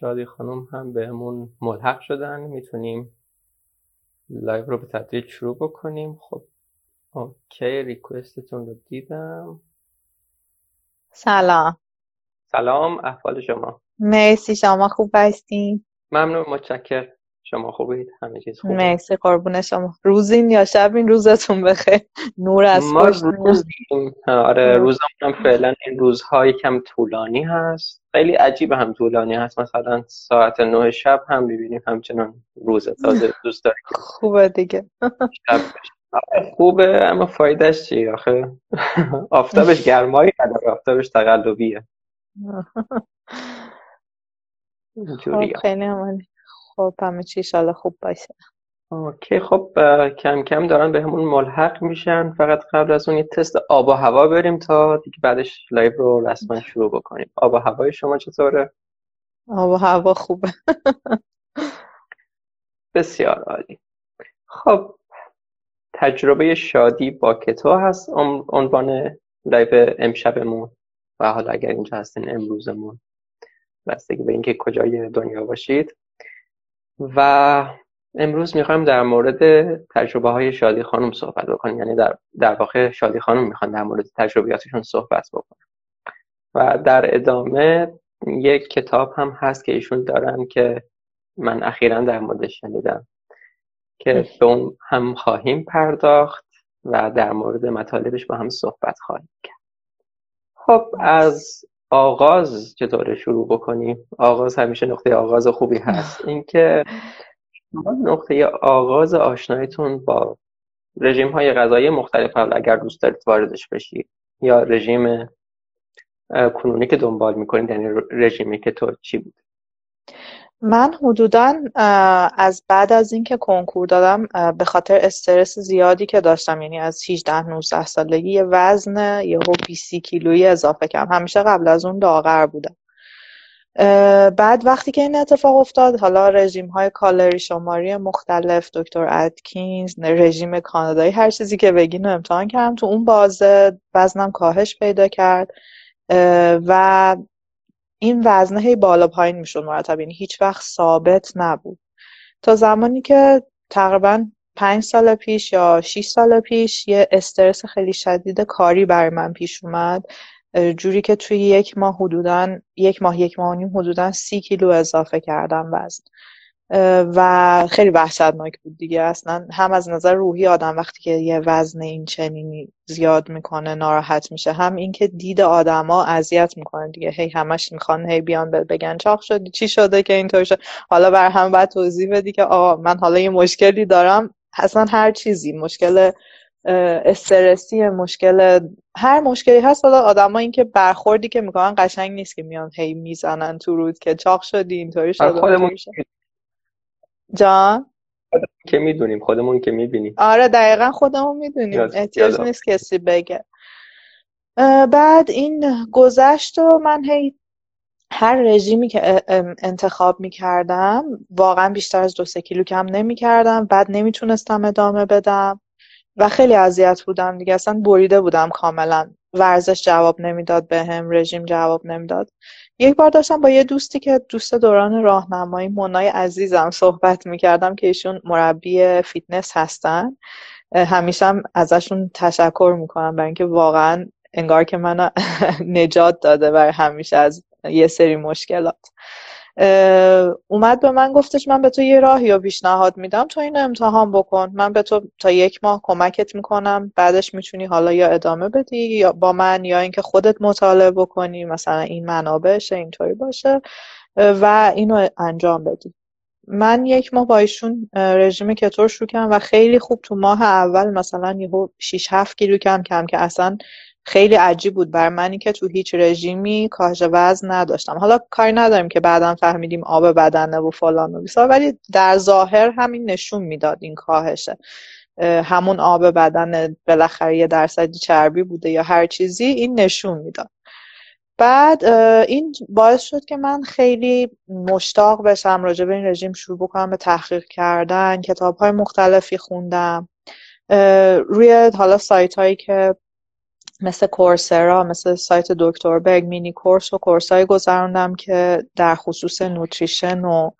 شادی خانم هم بهمون ملحق شدن. می‌تونیم live رو به تدریج شروع بکنیم. خب OK request تون رو دیدم. سلام. سلام احوال شما؟ مرسی شما خوب هستین؟ ممنون متشکر شما خوبید؟ همه چیز خوبه. مرسی قربون شما. روزین یا شبین روزتون بخیر. نور از ما روزیم آره روزم هم فعلا این روزها یکم طولانی هست. خیلی عجیب هم طولانی هست. مثلا ساعت نه شب هم ببینیم همچنان روز تازه دوست داریم. خوبه دیگه. شب. آره، خوبه اما فایدهش چی آخه؟ آفتابش گرمایی نداره آفتابش تقلبیه. خب خیلی عالی خب همه چی ایشالا خوب باشه. OK خب کم کم دارن بهمون ملحق میشن. فقط قبل از اون یه تست آب و هوا بریم تا دیگه بعدش live رو رسما شروع بکنیم. آب و هوای شما چطوره؟ آب و هوا خوبه. بسیار عالی. خب تجربه شادی با keto هست. عنوان live امشبمون و حالا اگر اینجا هستین امروزمون. بستگی به اینکه کجای دنیا باشید. و امروز می‌خوایم در مورد تجربه های شادی خانم صحبت بکنیم. یعنی در, در واقع شادی خانم می‌خوان در مورد تجربیاتشون صحبت بکنن. و در ادامه یک کتاب هم هست که ایشون دارن که من اخیرا در موردش شنیدم که به هم خواهیم پرداخت و در مورد مطالبش با هم صحبت خواهیم کرد. خب از آغاز چطور شروع بکنیم. آغاز همیشه نقطه آغاز خوبی هست. اینکه شما نقطه آغاز آشناییتون با رژیم های غذایی مختلف حالا اگر دوست دارید واردش بشید یا رژیم کنونی که دنبال می‌کنید یعنی رژیمی که تو چی بود؟ من حدودا از بعد از اینکه کنکور دادم به خاطر استرس زیادی که داشتم یعنی از 18 19 سالگی یه وزن یهو 20 کیلویی اضافه کردم. همیشه قبل از اون لاغر بودم. بعد وقتی که این اتفاق افتاد حالا رژیم های کالری شماری مختلف دکتر ادکینز رژیم کانادایی هر چیزی که بگین رو امتحان کردم. تو اون بازه وزنم کاهش پیدا کرد. و این وزنه هی بالا پایین می‌شد مرتب یعنی هیچ وقت ثابت نبود. تا زمانی که تقریبا پنج سال پیش یا شیش سال پیش یه استرس خیلی شدید کاری برای من پیش اومد. جوری که توی یک ماه حدودا یک ماه یک ماه نیم حدودا سی کیلو اضافه کردم وزن. و خیلی وحشتناک بود دیگه. اصلا هم از نظر روحی آدم وقتی که یه وزن این چنینی زیاد می‌کنه ناراحت میشه هم اینکه دید آدما اذیت می‌کنه دیگه. هی همش می‌خوان هی بیان بگن چاق شدی چی شده که اینطور شد. حالا بر هم باید توضیح بدی که آقا من حالا یه مشکلی دارم. اصلا هر چیزی مشکل استرسی مشکل هر مشکلی هست. حالا آدما این که برخوردی که می‌کنن قشنگ نیست که میان هی می‌زنن تو رود که چاق شدی اینطوری شد آره، خودمون اونطوری شد جان؟ که می‌دونیم خودمون که می‌بینیم. آره دقیقا خودمون می‌دونیم. احتیاج نیست کسی بگه. بعد این گذشت و من هی هر رژیمی که انتخاب می‌کردم واقعا بیشتر از دو سه کیلو کم نمی‌کردم. بعد نمی‌تونستم ادامه بدم و خیلی اذیت بودم دیگه. اصلا بریده بودم کاملا. ورزش جواب نمی‌داد بهم رژیم جواب نمی‌داد. یک بار داشتم با یه دوستی که دوست دوران راهنمایی منای عزیزم صحبت می‌کردم که ایشون مربی فیتنس هستن. همیشه هم ازشون تشکر می‌کنم برای اینکه واقعا انگار که منو نجات داده برای همیشه از یه سری مشکلات. اومد به من گفتش من به تو یه راهی رو پیشنهاد میدم تو اینو امتحان بکن. من به تو تا یک ماه کمکت می‌کنم. بعدش می‌تونی حالا یا ادامه بدی یا با من یا اینکه خودت مطالعه بکنی مثلا این منابعشه اینطوری باشه و اینو انجام بدی. من یک ماه با ایشون رژیم کتور شروع کردم و خیلی خوب تو ماه اول مثلا یهو 6 7 کیلو کم کم که اصلا خیلی عجیب بود بر منی که تو هیچ رژیمی کاهش وزن نداشتم. حالا کاری نداریم که بعدا فهمیدیم آب بدنه و فلان و بیسار ولی در ظاهر همین نشون می‌داد این کاهشه. اه، همون آب بدن بالاخره یه درصدی چربی بوده یا هر چیزی این نشون می‌داد. بعد این باعث شد که من خیلی مشتاق بشم راجع به این رژیم شروع بکنم به تحقیق کردن کتاب‌های مختلفی خوندم. روی حالا سایت هایی که مثل Coursera مثل سایت دکتر برگ mini course و course های گذروندم که در خصوص nutrition و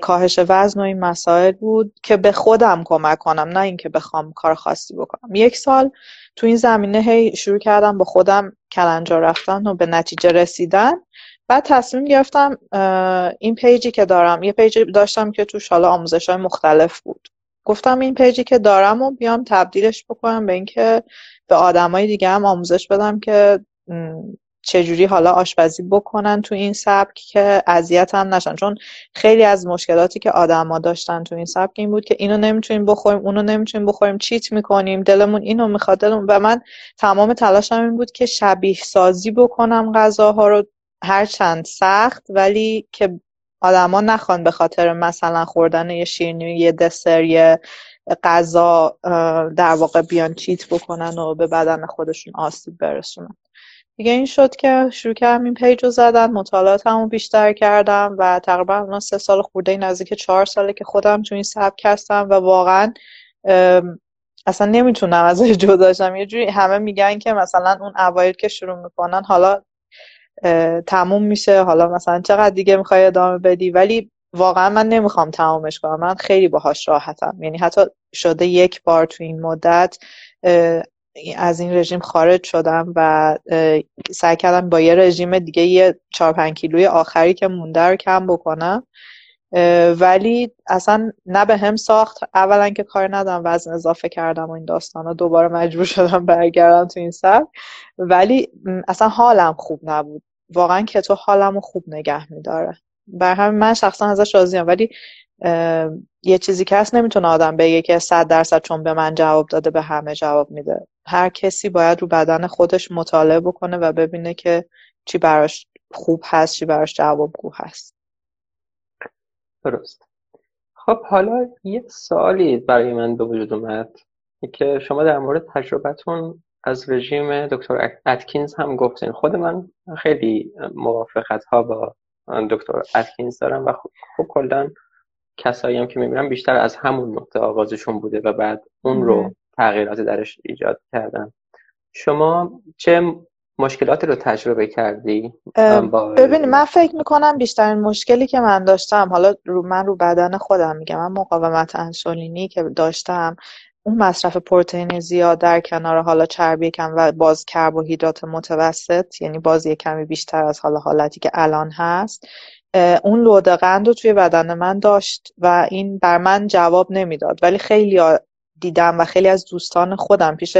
کاهش وزن و این مسائل بود که به خودم کمک کنم نه اینکه بخوام کار خاصی بکنم. یک سال تو این زمینه هی شروع کردم به خودم کلنجار رفتن و به نتیجه رسیدن. بعد تصمیم گرفتم این page ی که دارم یه page ی داشتم که توش حالا آموزش های مختلف بود. گفتم این پیجی که دارم و بیام تبدیلش بکنم به اینکه به آدمای دیگه هم آموزش بدم که چجوری حالا آشپزی بکنن تو این سبک که اذیت هم نشن. چون خیلی از مشکلاتی که آدما داشتن تو این سبک این بود که اینو نمی‌تونیم بخوریم اونو نمی‌تونیم بخوریم چیت می‌کنیم دلمون اینو می‌خواد دلمون. و من تمام تلاشم این بود که شبیه سازی بکنم غذاها رو. هر چند سخت ولی که آدما نخوان به خاطر مثلا خوردن یه شیرینی یه دسر یه غذا در واقع بیان چیت بکنن و به بدن خودشون آسیب برسونن. دیگه این شد که شروع کردم این پیج رو زدن مطالعاتمو بیشتر کردم و تقریبا الان سه سال خورده نزدیک چهار ساله که خودم تو این سبک هستم و واقعا اصلا نمی‌تونم از جداشم یه جوری همه میگن که مثلا اون اوایل که شروع می‌کنن حالا تموم میشه. حالا مثلا چقدر دیگه می‌خوای ادامه بدی؟ ولی واقعا من نمی‌خوام تمامش کنم. من خیلی باهاش راحتم. یعنی حتی شده یک بار تو این مدت از این رژیم خارج شدم و سعی کردم با یه رژیم دیگه یه چهار پنج کیلوی آخری که مونده رو کم بکنم. ولی اصلا نه به هم ساخت. اولا که کار ندارم وزن اضافه کردم و این داستان ها دوباره مجبور شدم برگردم تو این سر. ولی اصلا حالم خوب نبود. واقعا که تو حالم خوب نگه میداره. بر همین من شخصا ازش راضیم. ولی یه چیزی که هست نمی‌تونه آدم بگه که صد درصد چون به من جواب داده به همه جواب میده. هر کسی باید رو بدن خودش مطالعه بکنه و ببینه که چی براش خوب هست چی براش جوابگو هست. درست. خب حالا یه سوالی برای من به وجود اومد که شما در مورد تجربتون از رژیم دکتر اتکینز هم گفتین. خود من خیلی موافقت ها با دکتر اتکینز دارم و خب کلا کسایی هم که می‌بینم بیشتر از همون نقطه آغازشون بوده و بعد اون رو تغییرات درش ایجاد کردن. شما چه مشکلاتی رو تجربه کردی؟ ببین من فکر می‌کنم بیشترین مشکلی که من داشتم حالا رو من رو بدن خودم میگم من مقاومت انسولینی که داشتم اون مصرف پروتئین زیاد در کنار حالا چربی کم و باز کربوهیدرات متوسط یعنی باز یه کمی بیشتر از حالا حالتی که الان هست اون لود قند رو توی بدن من داشت و این بر من جواب نمی‌داد ولی خیلی دیدم و خیلی از دوستان خودم پیش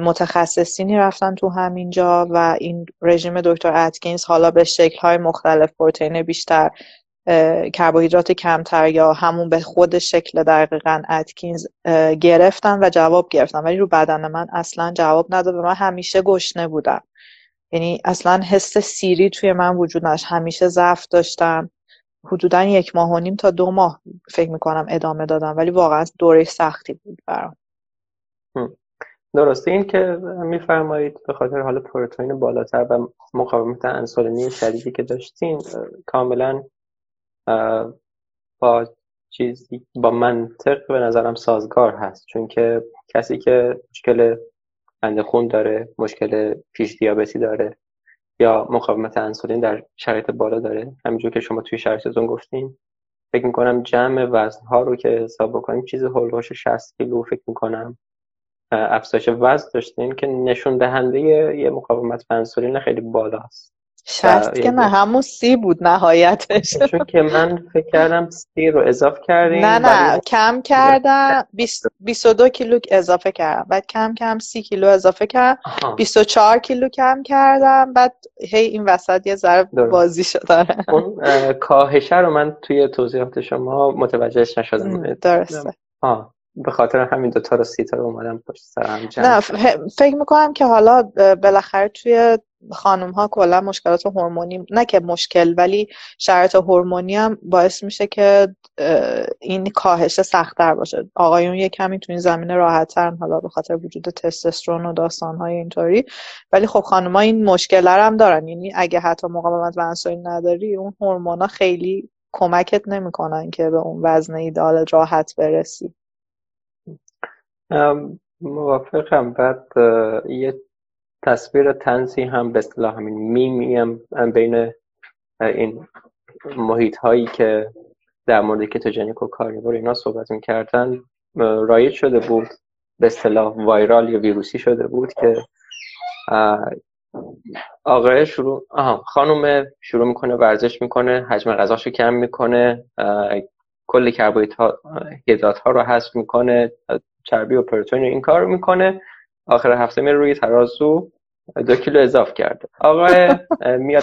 متخصصینی رفتن تو همینجا و این رژیم دکتر اتکینز حالا به شکل های مختلف پروتئین بیشتر کربوهیدرات کمتر یا همون به خود شکل دقیقا اتکینز گرفتن و جواب گرفتن. ولی رو بدن من اصلا جواب نداد و من همیشه گشنه بودم. یعنی اصلا حس سیری توی من وجود نداشت. همیشه ضعف داشتم. حدودا یک ماه و نیم تا دو ماه فکر می‌کنم ادامه دادم ولی واقعا دوره سختی بود برام. درسته این که میفرمایید به خاطر حال پروتئین بالاتر و مقاومت انسولینی شدیدی که داشتین کاملا با چیزی با منطق به نظرم سازگار هست. چون که کسی که مشکل بند خون داره مشکل پیش دیابتی داره یا مقاومت انسولین در شرایط بالا داره؟ همینجور که شما توی شرایطتون گفتین. فکر می‌کنم جمع وزنها رو که حساب بکنیم چیز هولوش 60 کیلو فکر می‌کنم. افزایش وزن داشتین که نشون دهنده یه مقاومت به انسولین خیلی بالاست. شست که نه همون سی بود نهایتش. چون که من فکر کردم سی رو اضافه کردیم نه نه کم کردم. 22 کیلو اضافه کردم. بعد کم کم سی کیلو اضافه کردم. 24 کیلو کم کردم. بعد هی این وسط یه ذره بازی شده اون کاهشه رو من توی توضیحات شما متوجهش نشدم. درسته. آه. به خاطر همین دوتا رو سی تا رو اومدم پشت سر هم جمع نه فکر می‌کنم که حالا بالاخره توی خانم ها کلا مشکلات هورمونی نه که مشکل ولی شرایط هورمونی هم باعث میشه که این کاهش سختتر باشه. آقایون یه کمی تو این زمینه راحتتر حالا به خاطر وجود تستوسترون و داستان های اینطوری. ولی خب خانم ها این مشکل هم دارن. یعنی اگه حتی مقاومت به انسولین نداری اون هورمونا خیلی کمکت نمی‌کنن که به اون وزن ایدال راحت برسی. موافقم. بعد یه تصویر تنزی هم به اصطلاح همین میمی هم بین این محیط هایی که در مورد کتوژنیک و کارنیور اینا صحبت می‌کردن رایج شده بود. به اصطلاح وایرال یا ویروسی شده بود که آقای شروع آها خانم شروع می‌کنه ورزش می‌کنه حجم غذاشو کم می‌کنه کل کربوهیدرات ها رو حذف می‌کنه چربی و پروتئین این کار رو می‌کنه. آخر هفته میره روی ترازو دو کیلو اضاف کرده. آقای میاد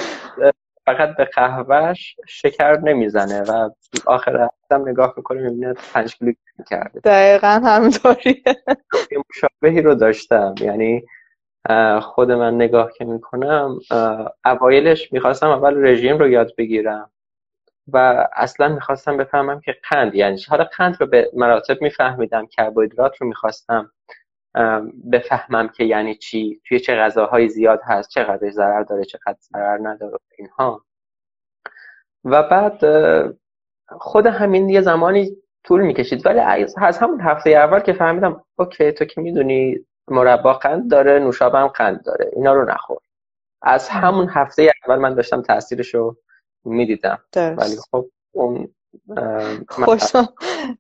فقط به قهوهش شکر نمی‌زنه و آخر هفته نگاه می‌کنه می‌بینه پنج کیلو کرده. دقیقا همینطوریه. مشابهی رو داشتم. یعنی خود من نگاه که می‌کنم اوایلش می‌خواستم اول رژیم رو یاد بگیرم. و اصلا می‌خواستم بفهمم که قند یعنی حالا قند رو به مراتب میفهمیدم کربوهیدرات رو می‌خواستم بفهمم که یعنی چی توی چه غذاهای زیاد هست چقدر ضرر داره چقدر ضرر نداره اینها. و بعد خود همین یه زمانی طول می‌کشید. ولی از همون هفته اول که فهمیدم اوکی تو که می‌دونی مربا قند داره نوشابه هم قند داره اینا رو نخور. از همون هفته اول من داشتم تاثیرش رو می‌دیدم. ولی خب اون خوشم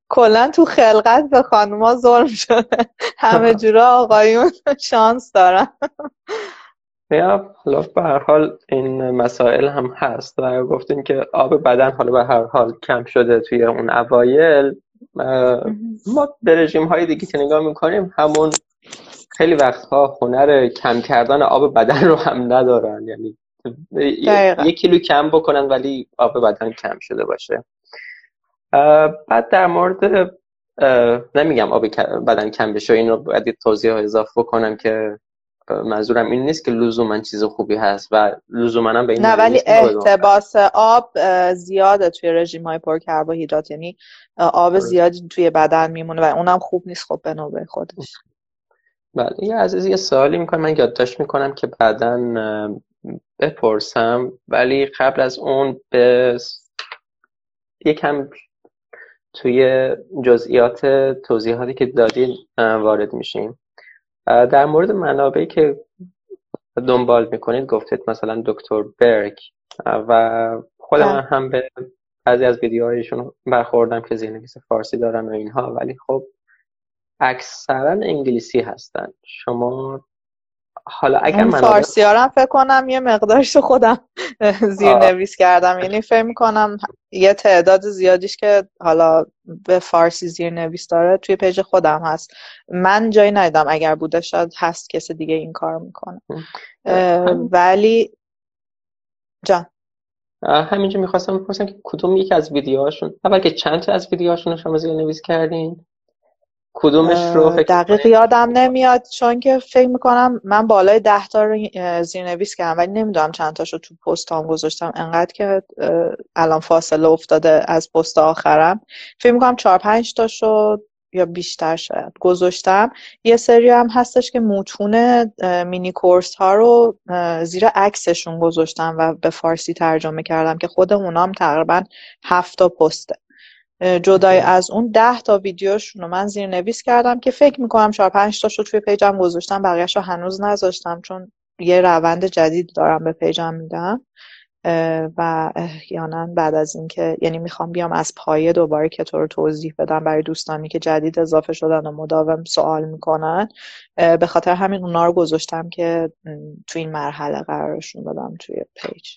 کلا تو خلقت به خانوما ظلم شده. همه جورا آقایون شانس دارن. یا حالا به هر حال این مسائل هم هست و گفتیم که آب بدن حالا به هر حال کم شده توی اون اوایل. ما به رژیم های دیگه که نگاه می‌کنیم همون خیلی وقتها هنر کم کردن آب بدن رو هم ندارن. یعنی یک کیلو کم بکنن ولی آب بدن کم شده باشه. بعد در مورد نمیگم آب بدن کم بشه این رو باید توضیح اضافه بکنم که منظورم این نیست که لزوما چیز خوبی هست و لزوما هم به این نه ولی احتباس آب زیاده توی رژیم های پر کربوهیدرات یعنی آب آره. زیادی توی بدن میمونه و اونم خوب نیست خب به نوبه خودش. بله یه عزیزی یه سوالی می‌کنم. من یادداشت می‌کنم که بعدا بپرسم ولی قبل از اون به یکم توی جزئیات توضیحاتی که دادین وارد میشیم در مورد منابعی که دنبال می‌کنید گفتید مثلا دکتر برگ و خود من بله. هم به بعضی از ویدیوهایشون برخوردم که زیرنویس فارسی دارن و اینها ولی خب اکثرا انگلیسی هستن شما حالا اگر من فارسی هم فکر کنم یه مقدارش خودم زیر نویس کردم. یعنی فکر می‌کنم یه تعداد زیادیش که حالا به فارسی زیر نویس داره توی پیج خودم هست. من جایی ندیدم اگر بوده شاید هست کسی دیگه این کار می‌کنه. ولی جان. همینجا می‌خواستم بپرسم که کدوم یکی از ویدیوهاشون اول که چند تا از ویدیوهاشون شما زیر نویس کردین؟ کدومش رو فکر دقیق یادم نمیاد چون که فکر می‌کنم من بالای ده تا رو زیرنویس کردم ولی نمی‌دونم چند تاشو تو پست هم گذاشتم. انقدر که الان فاصله افتاده از پست آخرم. فکر می‌کنم چهار پنج تاشو یا بیشتر شاید گذاشتم. یه سری هم هستش که متون مینی کورس ها رو زیر عکسشون گذاشتم و به فارسی ترجمه کردم که خود اونام تقریبا هفت تا پسته. جدای از اون ده تا ویدیوشون رو من زیر نویس کردم که فکر می‌کنم چهار پنج تاشو توی پیجم گذاشتم بقیهش رو هنوز نذاشتم چون یه روند جدید دارم به پیجم میدم. و احیانا بعد از اینکه یعنی می‌خوام بیام از پایه دوباره کتو رو توضیح بدم برای دوستانی که جدید اضافه شدن و مداوم سوال می‌کنن به خاطر همین اونا رو گذاشتم که تو این مرحله قرارشون بدم توی پیج.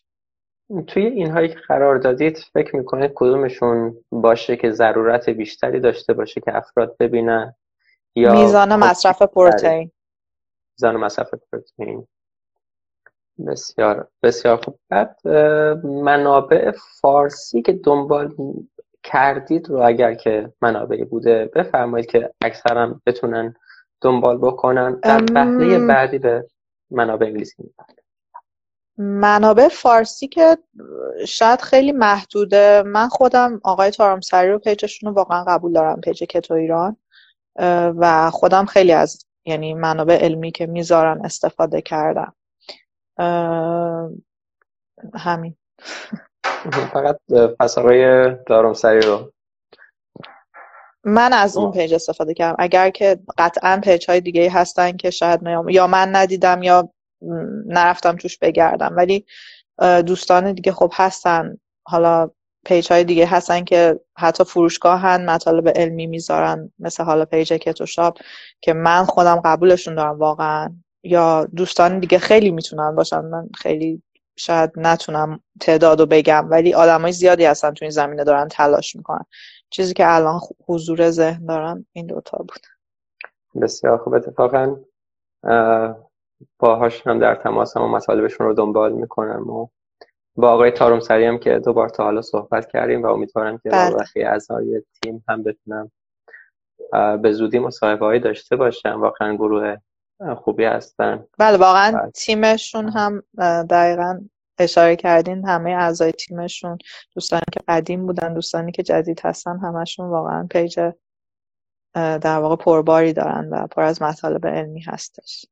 توی اینهایی که قرار دادید فکر می‌کنید کدومشون باشه که ضرورت بیشتری داشته باشه که افراد ببینن یا میزان مصرف پروتئین. میزان مصرف پروتئین. بسیار بسیار خوب. بعد منابع فارسی که دنبال کردید رو اگر که منابعی بوده بفرمایید که اکثرا بتونن دنبال بکنن. در پهله بعدی به منابع انگلیسی میپرد منابع فارسی که شاید خیلی محدوده. من خودم آقای تارمسری رو پیجشون رو واقعا قبول دارم پیج کتو ایران و خودم خیلی از یعنی منابع علمی که می‌ذارن استفاده کردم. همین. فقط پس آقای دارمسری رو. من از اون پیج استفاده کردم. اگر که قطعا پیج های دیگه هستن که شاید یا من ندیدم یا نرفتم توش بگردم. ولی دوستان دیگه خب هستن. حالا پیج های دیگه هستن که حتی فروشگاهن مطالب علمی می‌ذارن. مثل حالا پیج کتوشاپ که من خودم قبولشون دارم واقعا. یا دوستان دیگه خیلی می‌تونن باشن. من خیلی شاید نتونم تعداد رو بگم. ولی های زیادی هستن تو این زمینه دارن تلاش می‌کنن. چیزی که الان حضور ذهن دارم این دوتا بود. بسیار خوب. اتفاقا باهاش هم در تماس هم مطالبشون رو دنبال می‌کنم و با آقای تاروم سری هم که دو بار تا حالا صحبت کردیم و امیدوارم که بله. بقیه اعضای تیم هم بتونم به زودی مصاحبه داشته باشم واقعا گروه خوبی هستن بله واقعا بله. تیمشون هم دقیقا اشاره کردین همه اعضای تیمشون دوستانی که قدیم بودن دوستانی که جدید هستن همشون واقعا پیج در واقع پرباری دارن و پر از مطالب علمی هستش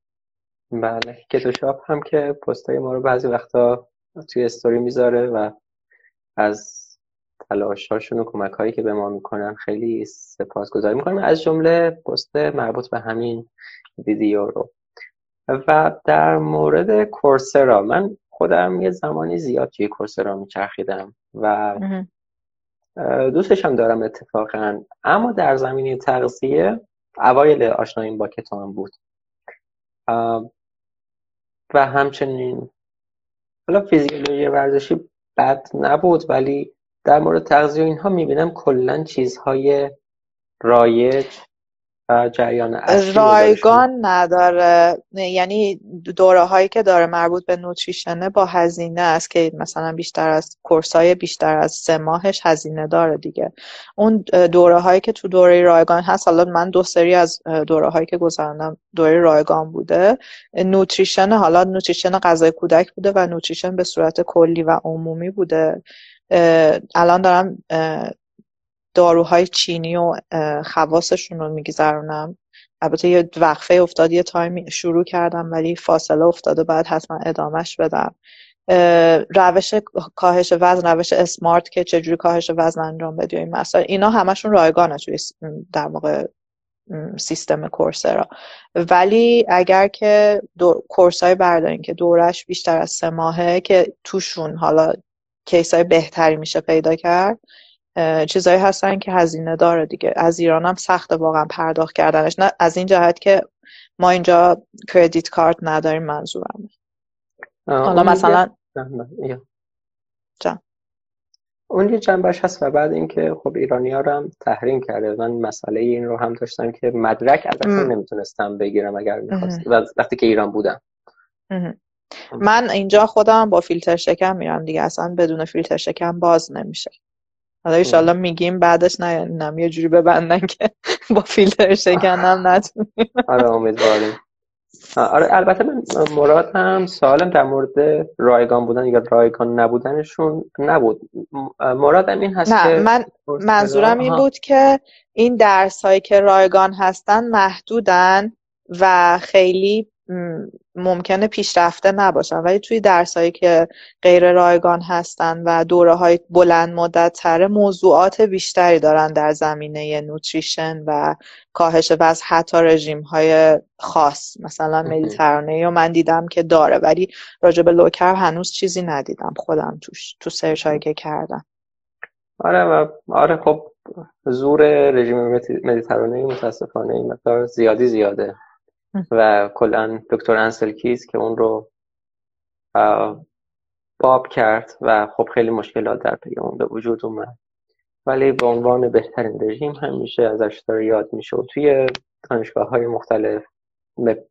بله. کتوشاپ هم که پستای ما رو بعضی وقتا توی استوری می‌ذاره و از تلاشاشون و کمک هایی که به ما می‌کنن خیلی سپاسگزاری می‌کنم از جمله پست مربوط به همین ویدیو رو. و در مورد کورسرا من خودم یه زمانی زیاد توی کورسرا میچرخیدم و دوستش هم دارم اتفاقا. اما در زمینه تغذیه اوایل آشناییم با کتاب بود. و همچنین. حالا فیزیولوژی ورزشی بد نبود ولی در مورد تغذیه اینها می‌بینم کلا چیزهای رایج جریان رایگان نداره. یعنی دوره هایی که داره مربوط به نوتریشنه با هزینه است که مثلا بیشتر از کورس های بیشتر از سه ماهش هزینه داره دیگه. اون دوره هایی که تو دوره رایگان هست حالا من دو سری از دوره هایی که گذراندم دوره رایگان بوده. نوتریشن حالا نوتریشن غذای کودک بوده و نوتریشن به صورت کلی و عمومی بوده. الان دارم داروهای چینی و خواصشون رو میگذرونم. البته یه وقفه افتاد یه تایمی شروع کردم ولی فاصله افتاده باید حتما ادامهش بدم. روش کاهش وزن روش اسمارت که چجوری کاهش وزن انجام بدی این مسائل اینا همشون رایگانه توی در واقع سیستم کورسرا. ولی اگر که کورس های بردارین که دورش بیشتر از سه ماهه که توشون حالا کیس های بهتری میشه پیدا کرد چیزایی هستن که هزینه داره دیگه. از ایران هم سخت واقعا پرداخت کردنش. نه از این جهت که ما اینجا کردیت کارت نداریم منظورم. حالا مثلا جان. اون یه جنبش هست و بعد اینکه خب ایرانی ها رو هم تحریم کرده من مسئله این رو هم داشتم که مدرک البته نمی‌تونستم بگیرم اگر می‌خواست. وقتی که ایران بودم. من اینجا خودم با فیلتر شکم میرم دیگه. اصلا بدون فیلتر شکم باز نمیشه. حالا ایشالله میگیم بعدش نه یه جوری ببندن که با فیلتر شکنم نتونیم. آره امیدواریم. آره البته من مراد هم سوالم در مورد رایگان بودن یا رایگان نبودنشون نبود. مرادم این هست نه من منظورم این بود که این درس هایی که رایگان هستن محدودن و خیلی ممکنه پیشرفته نباشن. ولی توی درسهایی که غیر رایگان هستن و دوره های بلند مدت تره موضوعات بیشتری دارن در زمینه نوتریشن و کاهش وزن حتی رژیم های خاص مثلا مدیترانه و من دیدم که داره ولی راجع به low carb هنوز چیزی ندیدم خودم توش تو search هایی که کردم. آره و آره خب زور رژیم مدیترانه متاسفانه این مقدار زیادی زیاده. و کلا دکتر انسل کیز که اون رو باب کرد و خب خیلی مشکلات در پی اون به وجود اومد. ولی به عنوان بهترین رژیم همیشه ازش داره یاد میشه و توی دانشگاه های مختلف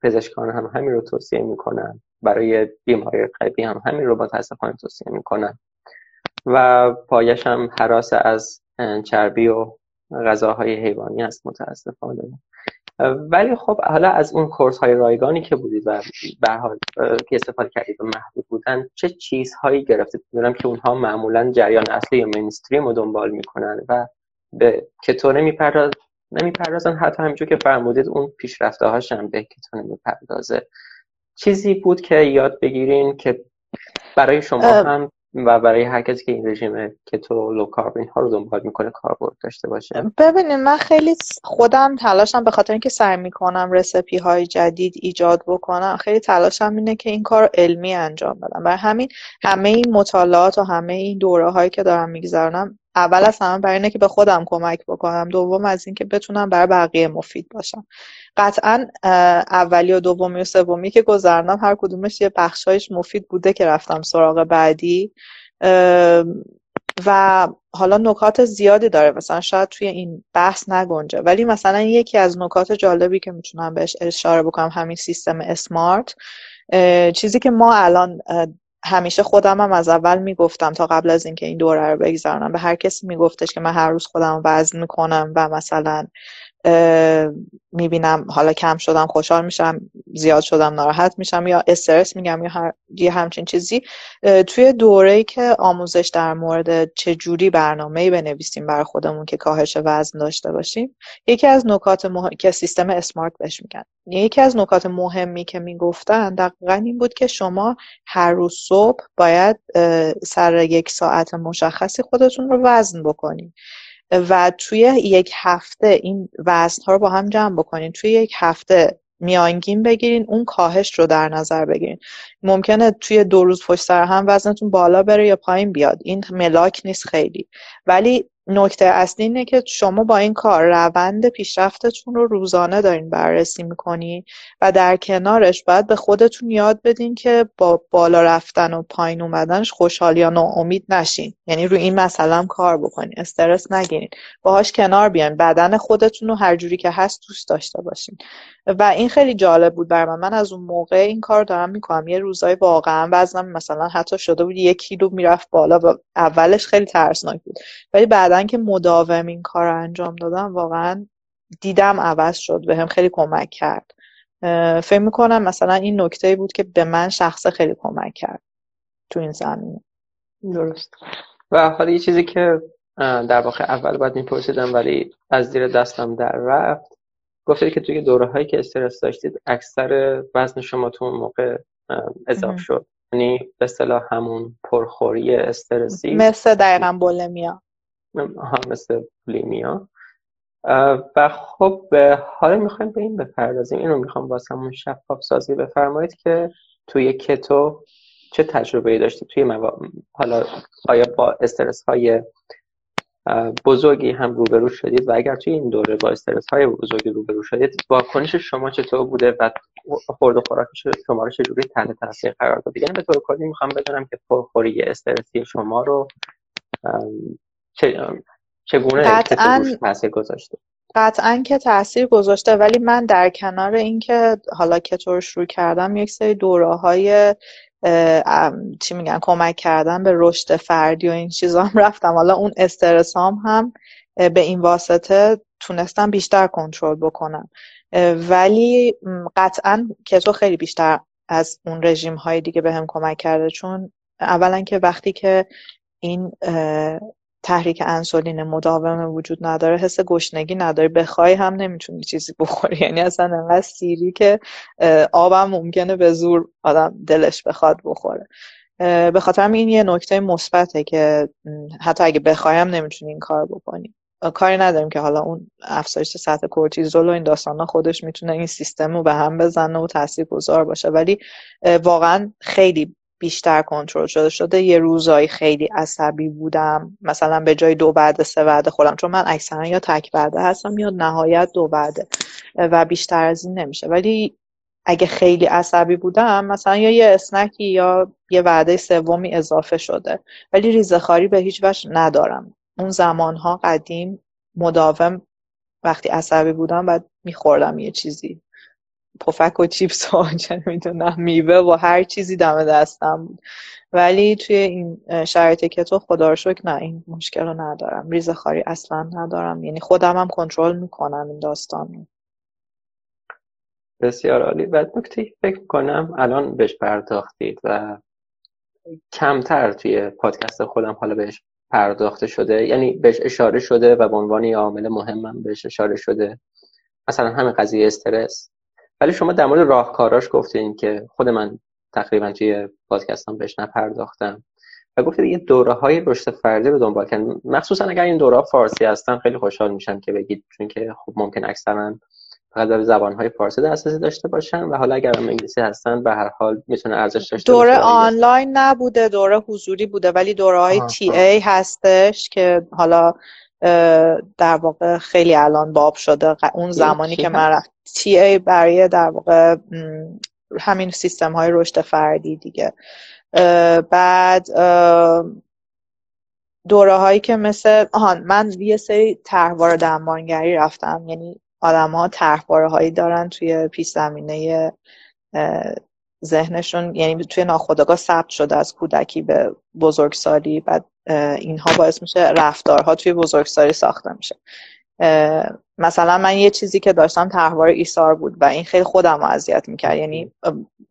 پزشکان هم همین رو توصیه می‌کنن. برای بیماری قلبی هم همین رو متاسفانه توصیه می‌کنن. و پایش هم حراس از چربی و غذاهای حیوانی است متاسفانه. ولی خب حالا از اون کورس های رایگانی که بودید و به حال که استفاده کردید و محدود بودن چه چیزهایی گرفتید؟ می‌دونم که اونها معمولا جریان اصلی یا مینستریم رو دنبال می‌کنن و به کتو نمیپرداز نمی‌پردازن. حتی همینجور که فرمودید اون پیشرفته هاش هم به کتو نمی‌پردازه. چیزی بود که یاد بگیرین که برای شما هم و برای هر کسی که این رژیم کتو لو کارب اینها رو دنبال می‌کنه کاربرد داشته باشه. ببینید من خیلی خودم تلاشم به خاطر اینکه سعی می‌کنم رسپی های جدید ایجاد بکنم خیلی تلاشم اینه که این کار علمی انجام بدم. برای همین همه این مطالعات و همه این دوره هایی که دارم میگذرونم اول از همه برای اینه که به خودم کمک بکنم. دوم از اینکه بتونم برای بقیه مفید باشم. قطعا اولی و دومی و سومی که گذرنم هر کدومش یه بخشایش مفید بوده که رفتم سراغ بعدی. و حالا نکات زیادی داره. مثلا شاید توی این بحث نگنجه. ولی مثلا یکی از نکات جالبی که می‌تونم بهش اشاره بکنم همین سیستم اسمارت چیزی که ما الان همیشه خودم هم از اول می‌گفتم تا قبل از اینکه این دوره رو بگذارنم به هر کسی میگفتش که من هر روز خودم وزن می‌کنم و مثلا می‌بینم حالا کم شدم خوشحال میشم زیاد شدم ناراحت میشم یا استرس میگم یا هر یه همچین چیزی. توی دوره که آموزش در مورد چجوری برنامه بنویسیم برای خودمون که کاهش وزن داشته باشیم یکی از نکات مهم... که سیستم اسمارت بهش میگن. یکی از نکات مهمی که می‌گفتن دقیقا این بود که شما هر روز صبح باید سر یک ساعت مشخصی خودتون رو وزن بکنید و توی یک هفته این وزن ها رو با هم جمع بکنین. توی یک هفته میانگین بگیرین اون کاهش رو در نظر بگیرین. ممکنه توی دو روز پشت سر هم وزنتون بالا بره یا پایین بیاد. این ملاک نیست خیلی. ولی نکته اصلی اینه که شما با این کار روند پیشرفتتون رو روزانه دارین بررسی می‌کنین و در کنارش باید به خودتون یاد بدین که با بالا رفتن و پایین اومدنش خوشحال یا ناامید نشین. یعنی روی این مسئله کار بکنین استرس نگیرین. باهاش کنار بیان بدن خودتون رو هر جوری که هست دوست داشته باشین. و این خیلی جالب بود بر من. از اون موقع این کار دارم می‌کنم. یه روزای واقعا وزنم مثلا حتی شده بود یک کیلو می‌رفت بالا و اولش خیلی ترسناک بود. ولی بعدا که مداوم این کار رو انجام دادم واقعا دیدم عوض شد به هم خیلی کمک کرد. فکر می‌کنم مثلا این نکته بود که به من شخص خیلی کمک کرد تو این زمینه. درست. و حالا یه چیزی که در واقع اول باید میپرسیدم ولی از زیر دستم در رفت گفتید که توی دوره هایی که استرس داشتید اکثر وزن شما تو اون موقع اضاف شد. یعنی به اصطلاح همون پرخوری استرسی. مثل دقیقا بولمیا. ها مثل بولیمیا و خب حالا می‌خوایم به این بپردازیم. این رو می‌خوام همون شفاف سازی بفرمایید که توی کتو چه تجربه داشتید؟ توی موا... حالا آیا با استرس های بزرگی هم روبرو شدید؟ و اگر توی این دوره با استرس های بزرگی روبرو شدید واکنش شما چطور بوده و خورد و خوراک شما رو چجوری تحت تاثیر قرار داد؟ یعنی به طور کلی می‌خوام بدونم که پرخوری استرسی شما رو چگونه قطعا تاثیر گذاشته؟ قطعا که تاثیر گذاشته ولی من در کنار اینکه حالا کتور شروع کردم یک سری دوره های چی میگن کمک کردن به رشد فردی و این چیزا هم رفتم. حالا اون استرسام هم به این واسطه تونستم بیشتر کنترل بکنم. ولی قطعا کتو خیلی بیشتر از اون رژیم های دیگه به هم کمک کرده چون اولا که وقتی که این تحریک انسولین مداوم وجود نداره حس گشنگی نداری بخوای هم نمی‌تونی چیزی بخوری. یعنی اصلا انقدر سیری که آبم ممکنه به زور آدم دلش بخواد بخوره. به خاطر این یه نکته مثبته که حتی اگه بخوایم نمی‌تونی این کار بکنی. کاری نداریم که حالا اون افزایش سطح کورتیزول و این داستانا خودش می‌تونه این سیستم رو به هم بزنه و تاثیر گذار باشه. ولی واقعا خیلی بیشتر کنترل شده شده. یه روزایی خیلی عصبی بودم. مثلا به جای دو بعد سه بعد خودم. چون من اکثرا یا تک بعده هستم یا نهایت دو بعده و بیشتر از این نمیشه. ولی اگه خیلی عصبی بودم مثلا یا یه اسنکی یا یه وعده سومی اضافه شده. ولی ریزخاری به هیچ وجه ندارم. اون زمانها قدیم مداوم وقتی عصبی بودم بعد میخوردم یه چیزی. پفک و چیپس و چه می‌دونم میوه و هر چیزی دم دستم بود. ولی توی این شرایط کتو خدا رو شکر نه این مشکل رو ندارم. ریزه خاری اصلا ندارم. یعنی خودم هم کنترل می‌کنم این داستان بسیار عالی. و نکته فکر کنم الان بهش پرداختید و کمتر توی پادکست خودم حالا بهش پرداخته شده. یعنی بهش اشاره شده و به عنوان عامل مهمم بهش اشاره شده. مثلا همین قضیه استرس. ولی شما در مورد راهکاراش گفتین که خود من تقریبا توی پادکستم بهش نپرداختم و گفتید یه دوره های رشد فردی رو دنبال کردن مخصوصا اگر این دوره فارسی هستن خیلی خوشحال میشن که بگید چون که خب ممکن اکثرا فقط در زبان های فارسی دسترسی داشته باشن و حالا اگر هم انگلیسی هستن به هر حال می‌تونه ارزش داشته دوره آنلاین نبوده دوره حضوری بوده ولی دوره های تی ای هستش که حالا در واقع خیلی الان باب شده. اون زمانی که من رفت تی ای برای در واقع همین سیستم های رشد فردی دیگه. بعد دوره هایی که مثل آهان من یه سری طرحوار درمانگری رفتم. یعنی آدم ها طرحواره هایی دارن توی پیش زمینه ذهنشون یعنی توی ناخودآگاه ثبت شده از کودکی به بزرگسالی بعد اینها باعث میشه رفتارها توی بزرگسالی ساخته میشه. مثلا من یه چیزی که داشتم تحوار ایثار بود و این خیلی خودم رو اذیت می‌کرد. یعنی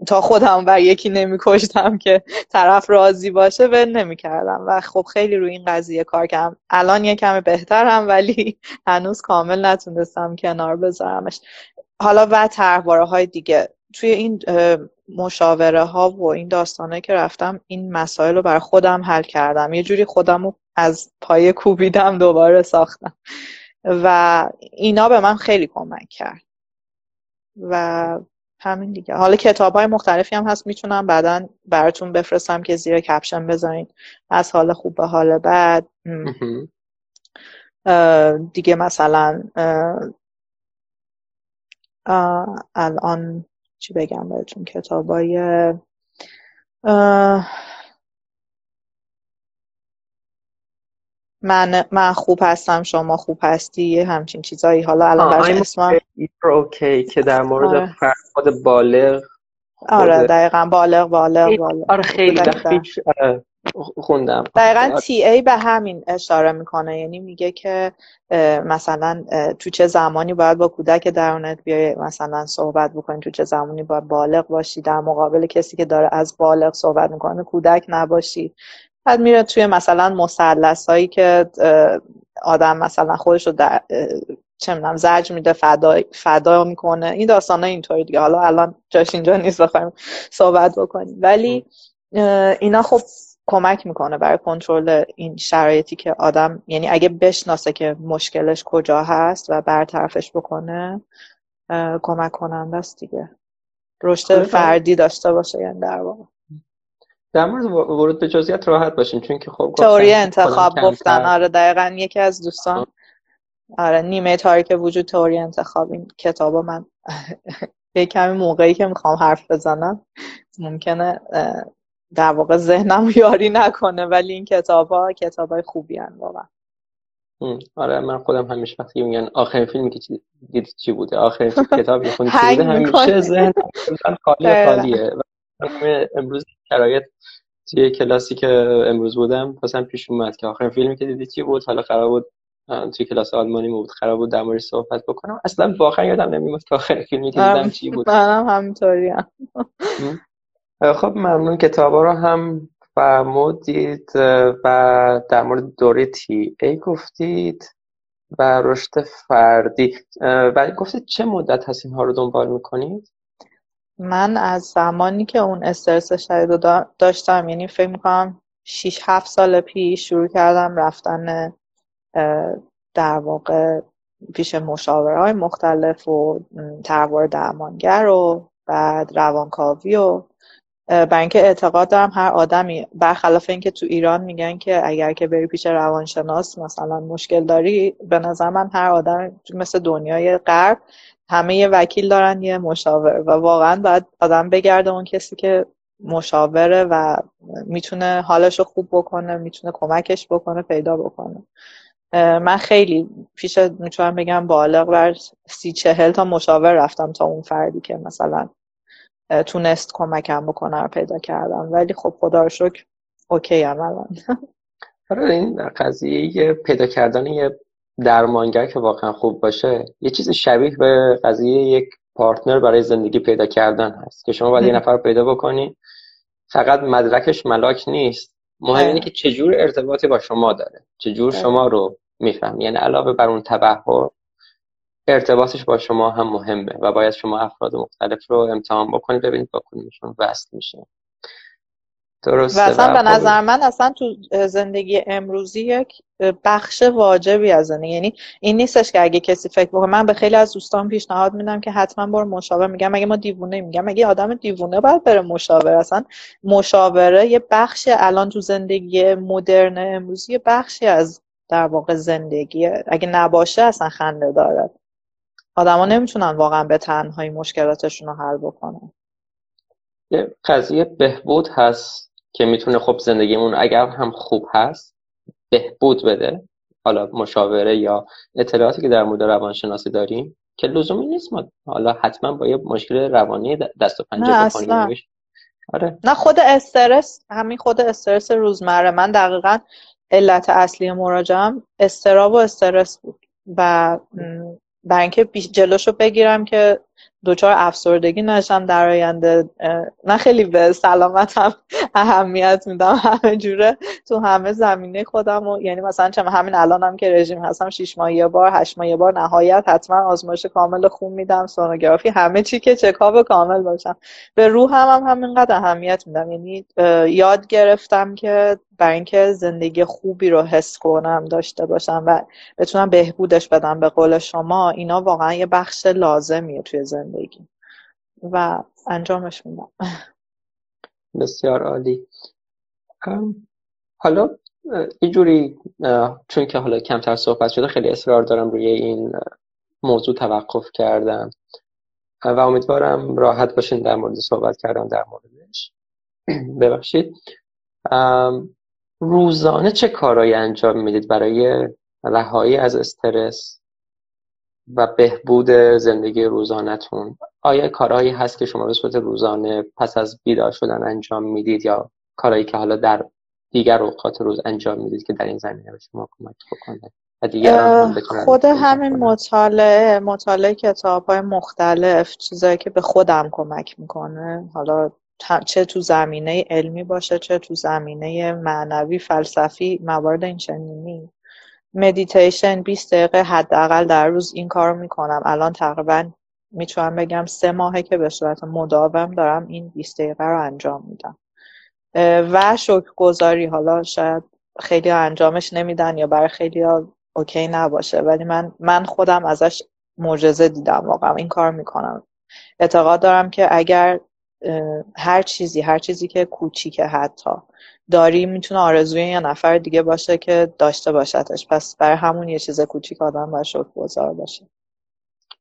تا خودم بر یکی نمیکشتم که طرف راضی باشه و نمی‌کردم. و خب خیلی روی این قضیه کار کردم. الان یه کمی بهترم ولی هنوز کامل نتونستم کنار بذارمش. حالا و طرحواره های دیگه. توی این مشاوره ها و این داستانه که رفتم این مسائل رو بر خودم حل کردم. یه جوری خودم رو از پای کوبیدم دوباره ساختم. و اینا به من خیلی کمک کرد. و همین دیگه. حالا کتاب های مختلفی هم هست می‌تونم بعدا براتون بفرستم که زیر کپشن بذارین. از حال خوب به حال بعد دیگه مثلا الان چی بگم بهتون کتابای من من خوب هستم شما خوب هستی همچین چیزایی حالا الان برای اسمم اوکی که در مورد آره. فرد بالغ آره دقیقا بالغ بالغ بالغ آره خیلی. خوندم. دقیقا تی ای به همین اشاره می‌کنه. یعنی میگه که مثلا تو چه زمانی باید با کودک درونت بیای مثلا صحبت بکنی تو چه زمانی باید بالغ باشی در مقابل کسی که داره از بالغ صحبت می‌کنه کودک نباشی. بعد میره توی مثلا مسلس هایی که آدم مثلا خودش رو در چه می‌دونم زرج میده فدا فدا می‌کنه. این داستان ها اینطوری دیگه. حالا الان جاش اینجا نیست بخوایم صحبت بکنیم. ولی اینا خب کمک می‌کنه برای کنترل این شرایطی که آدم یعنی اگه بشناسه که مشکلش کجا هست و برطرفش بکنه کمک کننده است دیگه. رشد فردی داشته باشه یعنی در واقع. در مورد ورود به جزئیات راحت باشین چون که خب تئوری انتخاب گفتن. آره دقیقا یکی از دوستان. آره نیمه تاریک وجود تئوری انتخاب. این کتابا من یه کمی موقعی که می‌خوام حرف بزنم ممکنه در واقع ذهنم یاری نکنه ولی این کتاب ها کتاب های خوبی هن واقعا. آره من خودم همیشه وقتی میگن آخرین فیلمی که دید چی بوده؟ آخرین کتابی خوندی چی بوده؟ همیشه ذهن خالی خالیه. امروز شرایط توی کلاسی که امروز بودم مثلا پیش اومد که آخرین فیلمی که دیدی چی بود؟ حالا قرار بود توی کلاس آلمانی بود. قرار بود در مورد صحبت بکنم. اصلا واقعا یادم نمیاد که آخرین فیلمی که دیدم چی بود. منم همینطوری خب ممنون. کتابا رو هم فرمودید و در مورد دوره تی ای گفتید و رشد فردی. ولی گفتید چه مدت هست اینها رو دنبال می‌کنید؟ من از زمانی که اون استرس شدید رو داشتم یعنی فکر می‌کنم 6 7 سال پیش شروع کردم رفتن در واقع پیش مشاوره های مختلف و تروار درمانگر و بعد روانکاوی و برای اینکه اعتقاد دارم هر آدمی برخلاف اینکه تو ایران میگن که اگر که بری پیش روانشناس مثلا مشکل داری به نظر من هر آدم مثل دنیای غرب همه یه وکیل دارن یه مشاور و واقعا باید آدم بگرده اون کسی که مشاوره و می‌تونه حالش رو خوب بکنه می‌تونه کمکش بکنه پیدا بکنه. من خیلی پیش می‌تونم بگم بالغ بر سی چهل تا مشاور رفتم تا اون فردی که مثلا تونست کمکم بکنه رو پیدا کردم. ولی خب خدا رو شکر اوکی هم الان. آره این قضیه پیدا کردن یه درمانگر که واقعا خوب باشه یه چیز شبیه به قضیه یک پارتنر برای زندگی پیدا کردن هست که شما باید یه نفر پیدا بکنی. فقط مدرکش ملاک نیست. مهم اینه که چجور ارتباطی با شما داره. چجور شما رو میفهم یعنی علاوه بر اون تبهر ارتباطش با شما هم مهمه و باید شما افراد مختلف رو امتحان بکنید ببینید با کدومشون وصل میشه. درسته. و اصلا به خب نظر من اصلا تو زندگی امروزی یک بخش واجبی از زندگی. یعنی این نیستش که اگه کسی فکر بکنه من به خیلی از دوستان پیشنهاد میدم که حتما برو مشاور میگم مگه ما دیوونه میگم مگه آدم دیوونه باید بره مشاور اصلا مشاوره یه بخش الان تو زندگی مدرن امروزی یه بخشی از در واقع زندگی اگه نباشه اصلا خنده داره. آدما نمی‌تونن واقعا به تنهایی مشکلاتشون رو حل بکنن. یه قضیه بهبود هست که می‌تونه خب زندگیمون اگر هم خوب هست بهبود بده. حالا مشاوره یا اطلاعاتی که در مورد روانشناسی داریم که لزومی نیست ما حالا حتما با یه مشکل روانی دست و پنجه بکنیم آره. نه خود استرس همین خود استرس روزمره. من دقیقا علت اصلی مراجعم استراب و استرس بود و برای اینکه جلوشو بگیرم که دچار افسردگی نشم در آینده. من خیلی به سلامتم اهمیت میدم. همه جوره تو همه زمینه خودم و یعنی مثلا چه همین الانم که رژیم هستم شیش ماه یه بار هشت ماه یه بار نهایت حتما آزمایش کامل خون میدم سونوگرافی همه چی که چکاپ کامل باشم. به روحم هم همینقدر اهمیت میدم. یعنی یاد گرفتم که برای اینکه زندگی خوبی رو حس کنم داشته باشم و بتونم بهبودش بدم. به قول شما اینا واقعا یه بخش لازمیه توی زندگی. و انجامش میدم. بسیار عالی. حالا اه، یه جوری اه، چون که حالا کمتر صحبت شده خیلی اصرار دارم روی این موضوع توقف کردم و امیدوارم راحت باشین در مورد صحبت کردن در موردش. ببخشید. روزانه چه کارهایی انجام می‌دید برای رهایی از استرس؟ و بهبود زندگی روزانه‌تون. آیا کارهایی هست که شما به صورت روزانه پس از بیدار شدن انجام می‌دید یا کارهایی که حالا در دیگر اوقات روز انجام می‌دید که در این زمینه به شما کمک بکنه خود همین مطالعه مطالعه کتاب های مختلف چیزایی که به خودم کمک می‌کنه. حالا چه تو زمینه علمی باشه چه تو زمینه معنوی فلسفی موارد این چنینی مدیتیشن 20 دقیقه حداقل در روز این کارو می‌کنم. الان تقریبا می‌تونم بگم سه ماهه که به صورت مداوم دارم این 20 دقیقه رو انجام میدم. و شکرگزاری حالا شاید خیلی انجامش نمیدن یا برای خیلی اوکی نباشه ولی من من خودم ازش معجزه دیدم واقعا. این کار می‌کنم. اعتقاد دارم که اگر هر چیزی هر چیزی که کوچیکه حتی داری می‌تونه آرزوی یه نفر دیگه باشه که داشته باشدش پس برای همون یه چیز کوچیک آدم باید شکرگزار باشه.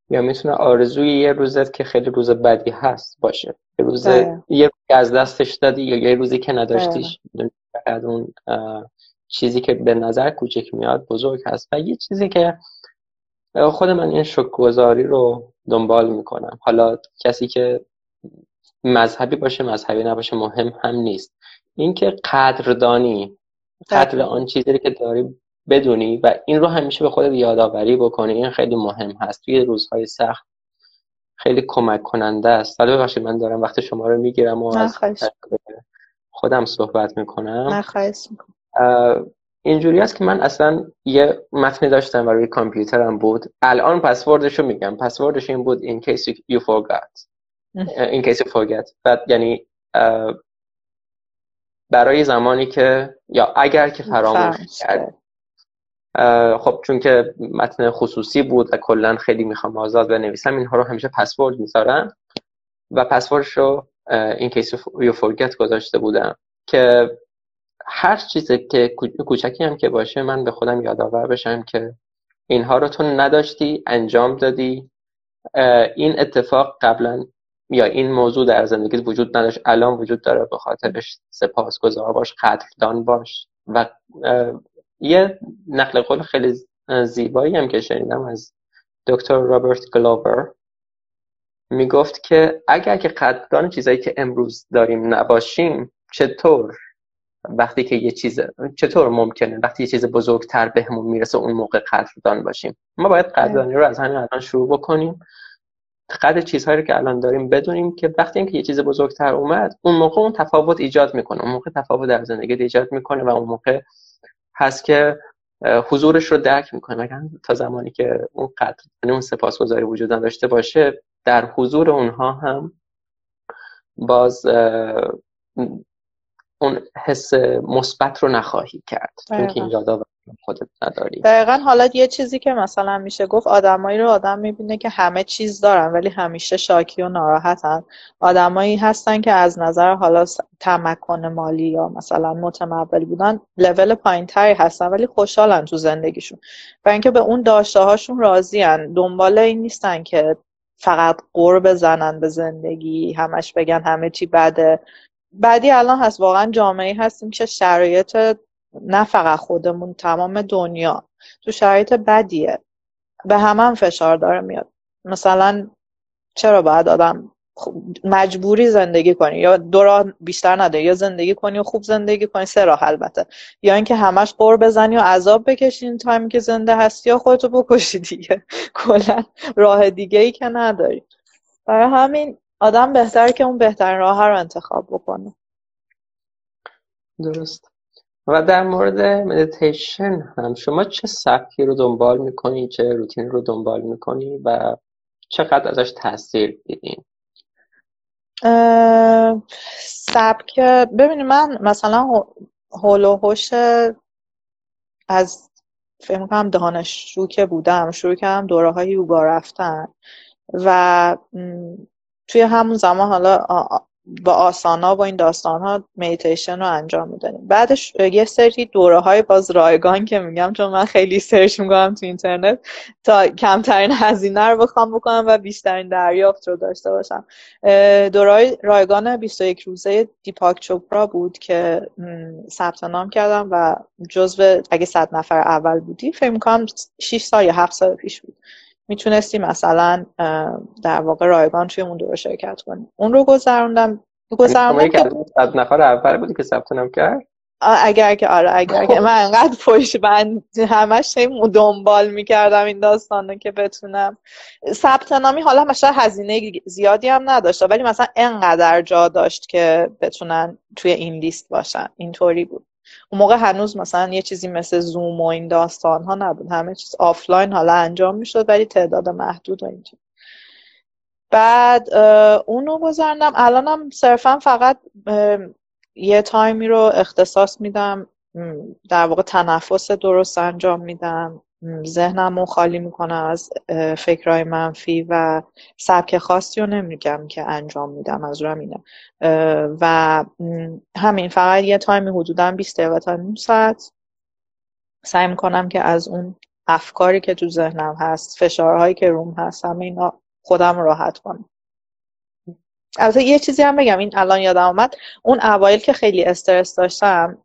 یا می‌تونه آرزوی یه روزت که خیلی روز بدی هست باشه. یه روز دقیقا یه روزی از دستش دادی یا یه روزی که نداشتیش. می‌دونی فقط اون چیزی که به نظر کوچک میاد بزرگ هست. و یه چیزی که خود من این شکرگزاری رو دنبال می‌کنم. حالا کسی که مذهبی باشه مذهبی نباشه مهم هم نیست. اینکه قدردانی قدر دقیقا آن چیزی که داری بدونی و این رو همیشه به خودت یادآوری بکنی این خیلی مهم هست. توی روزهای سخت خیلی کمک کننده است. حالا ببخشید من دارم وقت شما رو می‌گیرم و از خودم صحبت می‌کنم. اینجوری است که من اصلا یه متنی داشتم و روی کامپیوترم بود. الان پسوردش رو میگم. پسوردش این بود in case you forgot. in case you forget. بعد یعنی برای زمانی که یا اگر که فراموش کرد خب چون که متن خصوصی بود و کلا خیلی می‌خوام آزاد بنویسم اینها رو همیشه پسورد می‌ذارم و پسوردش رو این کیس یو فورگت گذاشته بودم که هر چیزی که کو- کوچکی هم که باشه من به خودم یادآور بشم که اینها رو تو نداشتی انجام دادی. این اتفاق قبلا یا این موضوع در زندگیت وجود نداشت الان وجود داره به خاطرش سپاسگزار باش قدردان باش. و یه نقل قول خیلی زیبایی هم که شنیدم از دکتر رابرت گلوور. می‌گفت که اگر که قدردان چیزایی که امروز داریم نباشیم چطور؟ وقتی که یه چیز چطور ممکنه وقتی یه چیز بزرگتر بهمون می‌رسه اون موقع قدردان باشیم؟ ما باید قدردانی رو از همین الان شروع بکنیم. قدر چیزهایی رو که الان داریم بدونیم که وقتی اینکه یه چیز بزرگتر اومد اون موقع اون تفاوت ایجاد می‌کنه. اون موقع تفاوت در زندگی ایجاد می‌کنه و اون موقع هست که حضورش رو درک می‌کنه. مگر تا زمانی که اون قدر یعنی اون سپاسگزاری وجود نداشته باشه در حضور اونها هم باز اون حس مثبت رو نخواهی کرد. چون که این یادا خودت نداری. دقیقا حالا یه چیزی که مثلا میشه گفت آدمایی رو آدم می‌بینه که همه چیز دارن ولی همیشه شاکی و ناراحتن. آدمایی هستن که از نظر حالا تمکن مالی یا مثلا متمول بودن لول پایین تری هستن ولی خوشحالن تو زندگیشون. و اینکه به اون داشته هاشون راضیان دنبال این نیستن که فقط قور بزنن به زندگی همش بگن همه چی بده. بعدی الان هست واقعا جامعه هستیم که شرایط نه فقط خودمون تمام دنیا. تو شرایط بدیه. به همه هم فشار داره میاد. مثلا چرا باید آدم مجبوری زندگی کنی؟ یا دو راه بیشتر نده. یا زندگی کنی و خوب زندگی کنی. سه راه البته. یا اینکه همش غر بزنی و عذاب بکشی این تایمی که زنده هستی یا خودتو بکشی دیگه. کلا راه دیگه ای که نداری. برای همین آدم بهتره که اون بهترین راه رو انتخاب بکنه. درست. و در مورد مدیتیشن هم شما چه سبکی رو دنبال می‌کنی؟ چه روتین رو دنبال می‌کنی؟ و چقدر ازش تاثیر دیدین سبک ببینید من مثلا هول و از فکر کنم دانشجو که بودم شروع کردم دوره های یوگا رفتن و توی همون زمان حالا با آسانا و این داستان ها میتیشن رو انجام میدنیم بعدش یه سری دوره های باز رایگان که میگم چون من خیلی سرچ می‌کنم تو اینترنت تا کمترین هزینه رو بخوام بکنم و بیشترین دریافت رو داشته باشم. دوره رایگان 21 روزه دیپاک چوپرا بود که ثبت نام کردم و جزو اگه صد نفر اول بودی فکر می‌کنم 6 سال یا 7 سال پیش بود. می‌تونستی مثلا در واقع رایگان توی اون دوره شرکت کنی اون رو گذروندم گذروندم که از نفر اول بودی که ثبت نام کرد؟ اگر که آره اگر که. من انقدر پشت بند همش دنبال می‌کردم این داستانه که بتونم. ثبت نامی حالا مثلا هزینه زیادی هم نداشته ولی مثلا انقدر جا داشت که بتونن توی این لیست باشن. اینطوری بود. اون موقع هنوز مثلا یه چیزی مثل زوم و این داستان ها نبود. همه چیز آفلاین حالا انجام می‌شد ولی تعداد محدود و اینجا. بعد اونو گذرندم الانم صرفا فقط یه تایمی رو اختصاص میدم در واقع تنفس درست انجام میدم. ذهنم رو خالی می‌کنم از فکرهای منفی و سبک خاصی رو نمیگم که انجام میدم از اینه. و همین فقط یه تایمی حدودا 20 دقیقه تا نیم ساعت سعی می‌کنم که از اون افکاری که تو ذهنم هست فشارهایی که روم هست همه اینا خودم راحت کنم. البته یه چیزی هم بگم این الان یادم آمد اون اوایل که خیلی استرس داشتم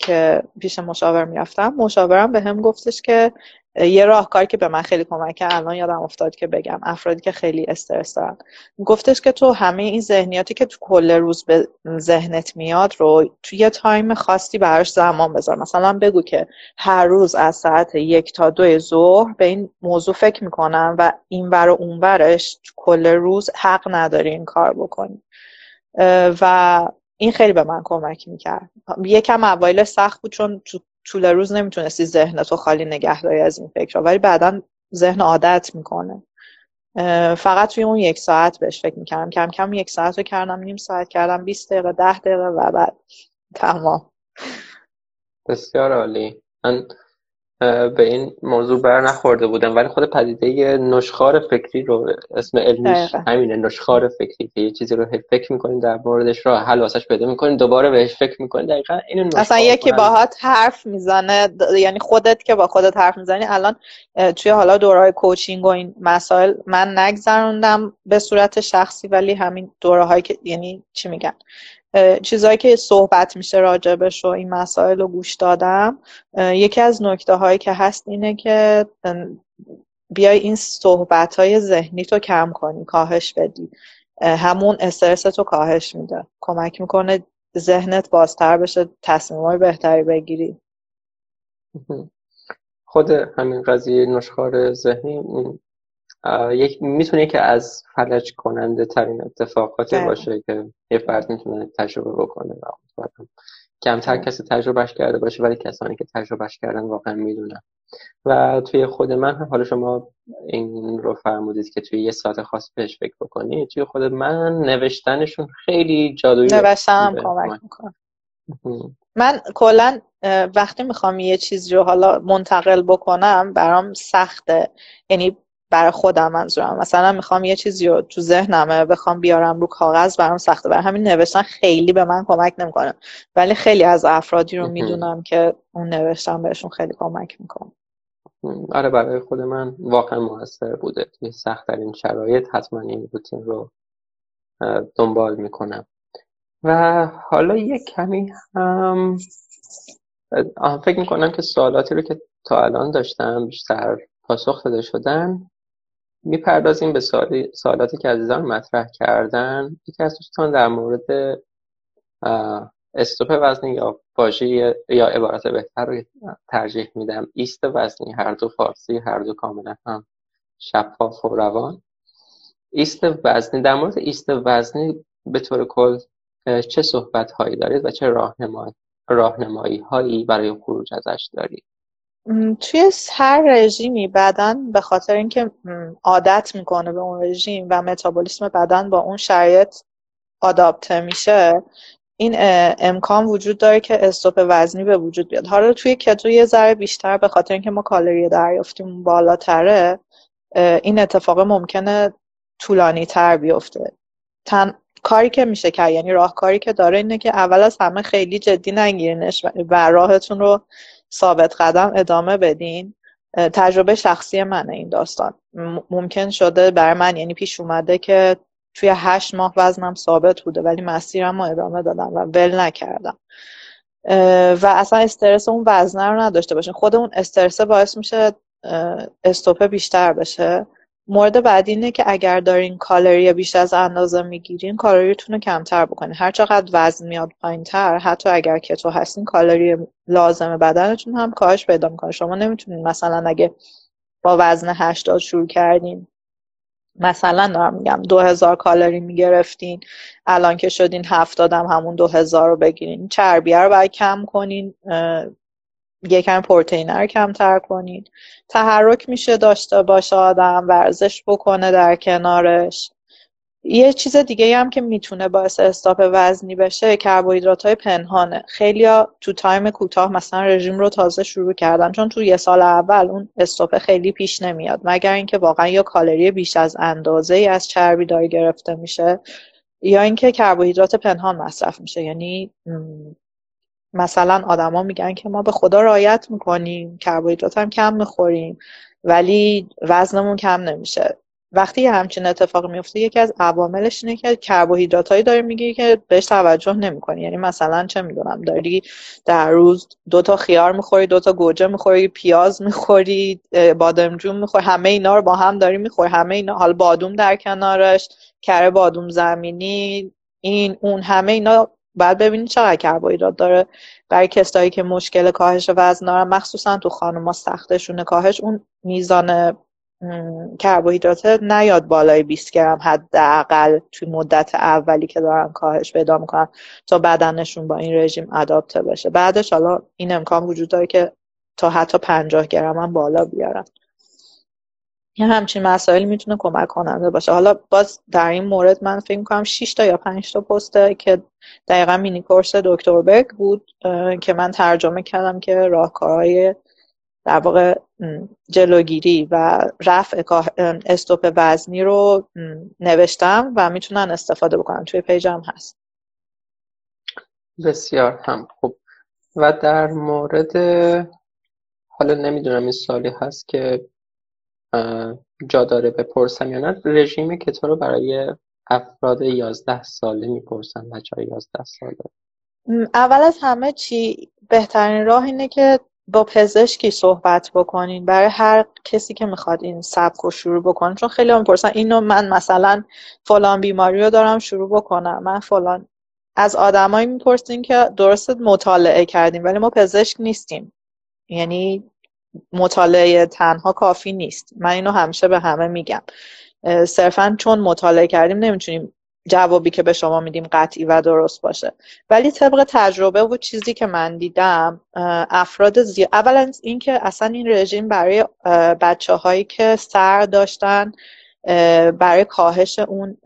که پیش مشاور می‌رفتم مشاورم به هم گفتش که یه راهکاری که به من خیلی کمک کرد الان یادم افتاد که بگم افرادی که خیلی استرس دارن. گفتش که تو همه این ذهنیاتی که تو کل روز به ذهنت میاد رو توی یه تایم خاصی براش زمان بذار. مثلا بگو که هر روز از ساعت یک تا دو ظهر به این موضوع فکر می‌کنم و این ور و اون ورش تو کل روز حق نداری این کار بکنی. و این خیلی به من کمک می‌کرد. یکم اوایل سخت بود چون تو طول روز نمی‌تونستی ذهن تو خالی نگه داری از این فکر ولی بعدا ذهن عادت می‌کنه. فقط توی اون یک ساعت بهش فکر می‌کردم. کم کم یک ساعت رو کردم نیم ساعت کردم 20 دقیقه ده دقیقه و بعد. تمام. بسیار عالی. من به این موضوع بر نخورده بودم. ولی خود پدیده نشخار فکری رو اسم علمیش همینه نشخار فکری که یه چیزی رو فکر می‌کنین در موردش راه حل واسش پیدا می‌کنین دوباره بهش فکر می‌کنین دقیقا اینو اصلا یکی باهات حرف می‌زنه یعنی خودت که با خودت حرف می‌زنی الان توی حالا دورهای کوچینگ و این مسائل من نگذروندم به صورت شخصی ولی همین دوره که یعنی چی میگن؟ چیزهایی که صحبت میشه راجبش و این مسائل رو گوش دادم. یکی از نکته هایی که هست اینه که بیای این صحبت های ذهنی تو کم کنی کاهش بدی. همون استرس تو کاهش میده. کمک می‌کنه ذهنت بازتر بشه تصمیم های بهتری بگیری. خود همین قضیه نشخار ذهنی یک می‌تونه که از فلج کننده ترین اتفاقاتی بله. باشه که یه فرد می‌تونه تجربه بکنه کمتر بله. کسی تجربهش کرده باشه ولی کسانی که تجربهش کردن واقعا می‌دونن. و توی خود من هم حالا شما این رو فرمودید که توی یه ساعت خاص بهش فکر بکنید توی خود من نوشتنشون خیلی جادویی نوشتنم کمک می‌کنه. من کلا وقتی می‌خوام یه چیزی رو حالا منتقل بکنم برام سخته. یعنی برای خودم منظورم. مثلا می‌خوام یه چیزی رو تو ذهنمه بخوام بیارم رو کاغذ برام سخته. برای همین نوشتن خیلی به من کمک نمی‌کنه. ولی خیلی از افرادی رو می‌دونم که اون نوشتن بهشون خیلی کمک می‌کنه. آره برای خود من واقعا موثر بوده. توی سخت این شرایط حتما این روتین رو دنبال می‌کنم. و حالا یه کمی هم فکر می‌کنم که سوالاتی رو که تا الان داشتم بیشتر پاسخ داده شدن می‌پردازیم به سوالاتی که عزیزان مطرح کردن. یکی از دوستان در مورد استوپ وزنی یا واژه یا عبارت بهتر رو ترجیح میدم. ایست وزنی هر دو فارسی هر دو کاملا هم شفاف و روان. ایست وزنی در مورد ایست وزنی به طور کل چه صحبت هایی دارید و چه راهنمایی راهنمایی هایی برای خروج ازش دارید؟ توی هر رژیمی بدن به خاطر اینکه عادت می‌کنه به اون رژیم و متابولیسم بدن با اون شرایط آداپته میشه این امکان وجود داره که استوپ وزنی به وجود بیاد. حالا توی کتو یه ذره بیشتر به خاطر اینکه ما کالری دریافتیم بالاتره این اتفاق ممکنه طولانی تر بیفته. تن... کاری که میشه کرد یعنی راهکاری که داره اینه که اول از همه خیلی جدی نگیرینش و راهتون رو ثابت قدم ادامه بدین؟ تجربه شخصی منه این داستان. ممکن شده برای من یعنی پیش اومده که توی هشت ماه وزنم ثابت بوده ولی مسیرم رو ادامه دادم و ول نکردم. و اصلا استرس اون وزنه رو نداشته باشین. خود اون استرس باعث میشه stop ه بیشتر بشه. مورد بعدی اینه که اگر دارین کالری بیش از اندازه می‌گیرین کالریتون رو کمتر بکنین. هر چقدر وزن میاد پایین تر حتی اگر کتو هستین کالری لازم بدنتون هم کاهش پیدا می‌کنه. شما نمی‌تونین مثلا اگه با وزن 80 شروع کردین مثلا دارم میگم دو هزار کالری می‌گرفتین الان که شدین هفتاد هم همون دو هزار رو بگیرین. چربیه رو باید کم کنین یکم پروتئین رو کمتر کنین تحرک میشه داشته باشه آدم ورزش بکنه در کنارش. یه چیز دیگه هم که می‌تونه باعث stop وزنی بشه کربوهیدرات های پنهانه. خیلی تو تایم کوتاه مثلا رژیم رو تازه شروع کردن چون تو یه سال اول اون stop خیلی پیش نمیاد. مگر اینکه واقعا یا کالری بیش از اندازه ای از چربی داری گرفته میشه یا اینکه کربوهیدرات پنهان مصرف میشه. یعنی مثلا آدما میگن که ما به خدا رایت می‌کنیم کربوهیدرات هم کم می‌خوریم ولی وزنمون کم نمیشه. وقتی یه همچین اتفاق میفته یکی از عواملش اینه که کربوهیدرات هایی داری می‌گیری که بهش توجه نمی‌کنی. یعنی مثلا چه می‌دونم داری در روز دو تا خیار می‌خوری دو تا گوجه می‌خوری پیاز می‌خوری بادمجون می‌خوری همه اینا رو با هم داری می‌خوری همه اینا. حال بادوم در کنارش کره بادوم زمینی این اون همه اینا بعد ببینید چقدر کربوهیدرات داره. برای کسایی که مشکل کاهش وزن دارن مخصوصا تو خانوما سختشون کاهش اون میزان کربوهیدرات نیاد بالای 20 گرم حداقل توی مدت اولی که دارن کاهش پیدا می‌کنن تا بدنشون با این رژیم اداپته بشه بعدش حالا این امکان وجود داره که تا حتی 50 گرم هم بالا بیارن. یه همچین مسائل می‌تونه کمک کننده باشه. حالا باز در این مورد من فکر می‌کنم 6 تا یا 5 تا پسته که دقیقا مینی کورس دکتر برگ بود که من ترجمه کردم که راهکارهای در واقع جلوگیری و رفع استوپ وزنی رو نوشتم و می‌تونن استفاده بکنن. توی پیجم هست. بسیار هم خوب. و در مورد حالا نمی‌دونم این سالی هست که جا داره بپرسم یا نه. رژیم کتو رو برای افراد یازده ساله می‌پرسن بچه های یازده ساله. اول از همه چی بهترین راه اینه که با پزشکی صحبت بکنین. برای هر کسی که می‌خواد این سبک رو شروع بکنه. چون خیلی هم پرسن اینو من مثلا فلان بیماری رو دارم شروع بکنم. من فلان. از آدمایی می‌پرسین که درست مطالعه کردیم ولی ما پزشک نیستیم. یعنی مطالعه تنها کافی نیست. من اینو همیشه به همه میگم. صرفا چون مطالعه کردیم نمی‌تونیم جوابی که به شما میدیم قطعی و درست باشه. ولی طبق تجربه و چیزی که من دیدم افراد زیاد اولا اینکه اصلا این رژیم برای بچه هایی که سر داشتن برای کاهش اون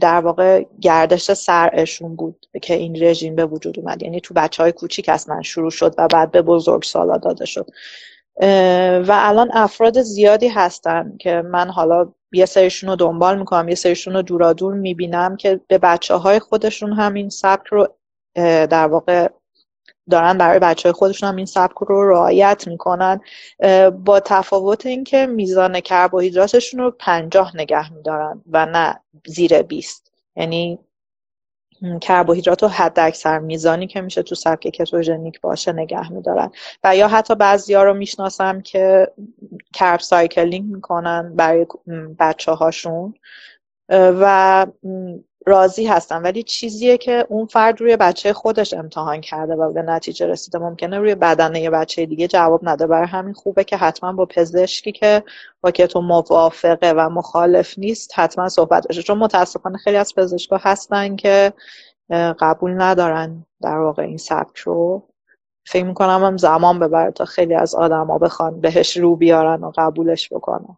در واقع گردش سرشون بود که این رژیم به وجود اومد. یعنی تو بچه های کوچیک اصلا شروع شد و بعد به بزرگ سالا داده شد. و الان افراد زیادی هستن که من حالا یه سریشون رو دنبال می‌کنم یه سریشون رو دورادور می‌بینم که به بچه های خودشون هم این سبک رو در واقع دارن برای بچه های خودشون هم این سبک رو رعایت می‌کنن. با تفاوت اینکه میزان کربوهیدراتشون رو پنجاه نگه میدارن و نه زیر بیست. یعنی کربوهیدرات رو حد اکثر میزانی که میشه تو سبک کتوژنیک باشه نگه میدارن. و یا حتی بعضی ها رو می‌شناسم که کرب سایکلینگ می‌کنن برای بچه هاشون و راضی هستن ولی چیزیه که اون فرد روی بچه خودش امتحان کرده و به نتیجه رسیده. ممکنه روی بدن یه بچه دیگه جواب نده. برای همین خوبه که حتما با پزشکی که با تو موافقه و مخالف نیست حتما صحبت بشه چون متاسفانه خیلی از پزشکا هستن که قبول ندارن در واقع این سبک رو. فکر می‌کنم هم زمان ببره تا خیلی از آدما بخوان بهش رو بیارن و قبولش بکنن.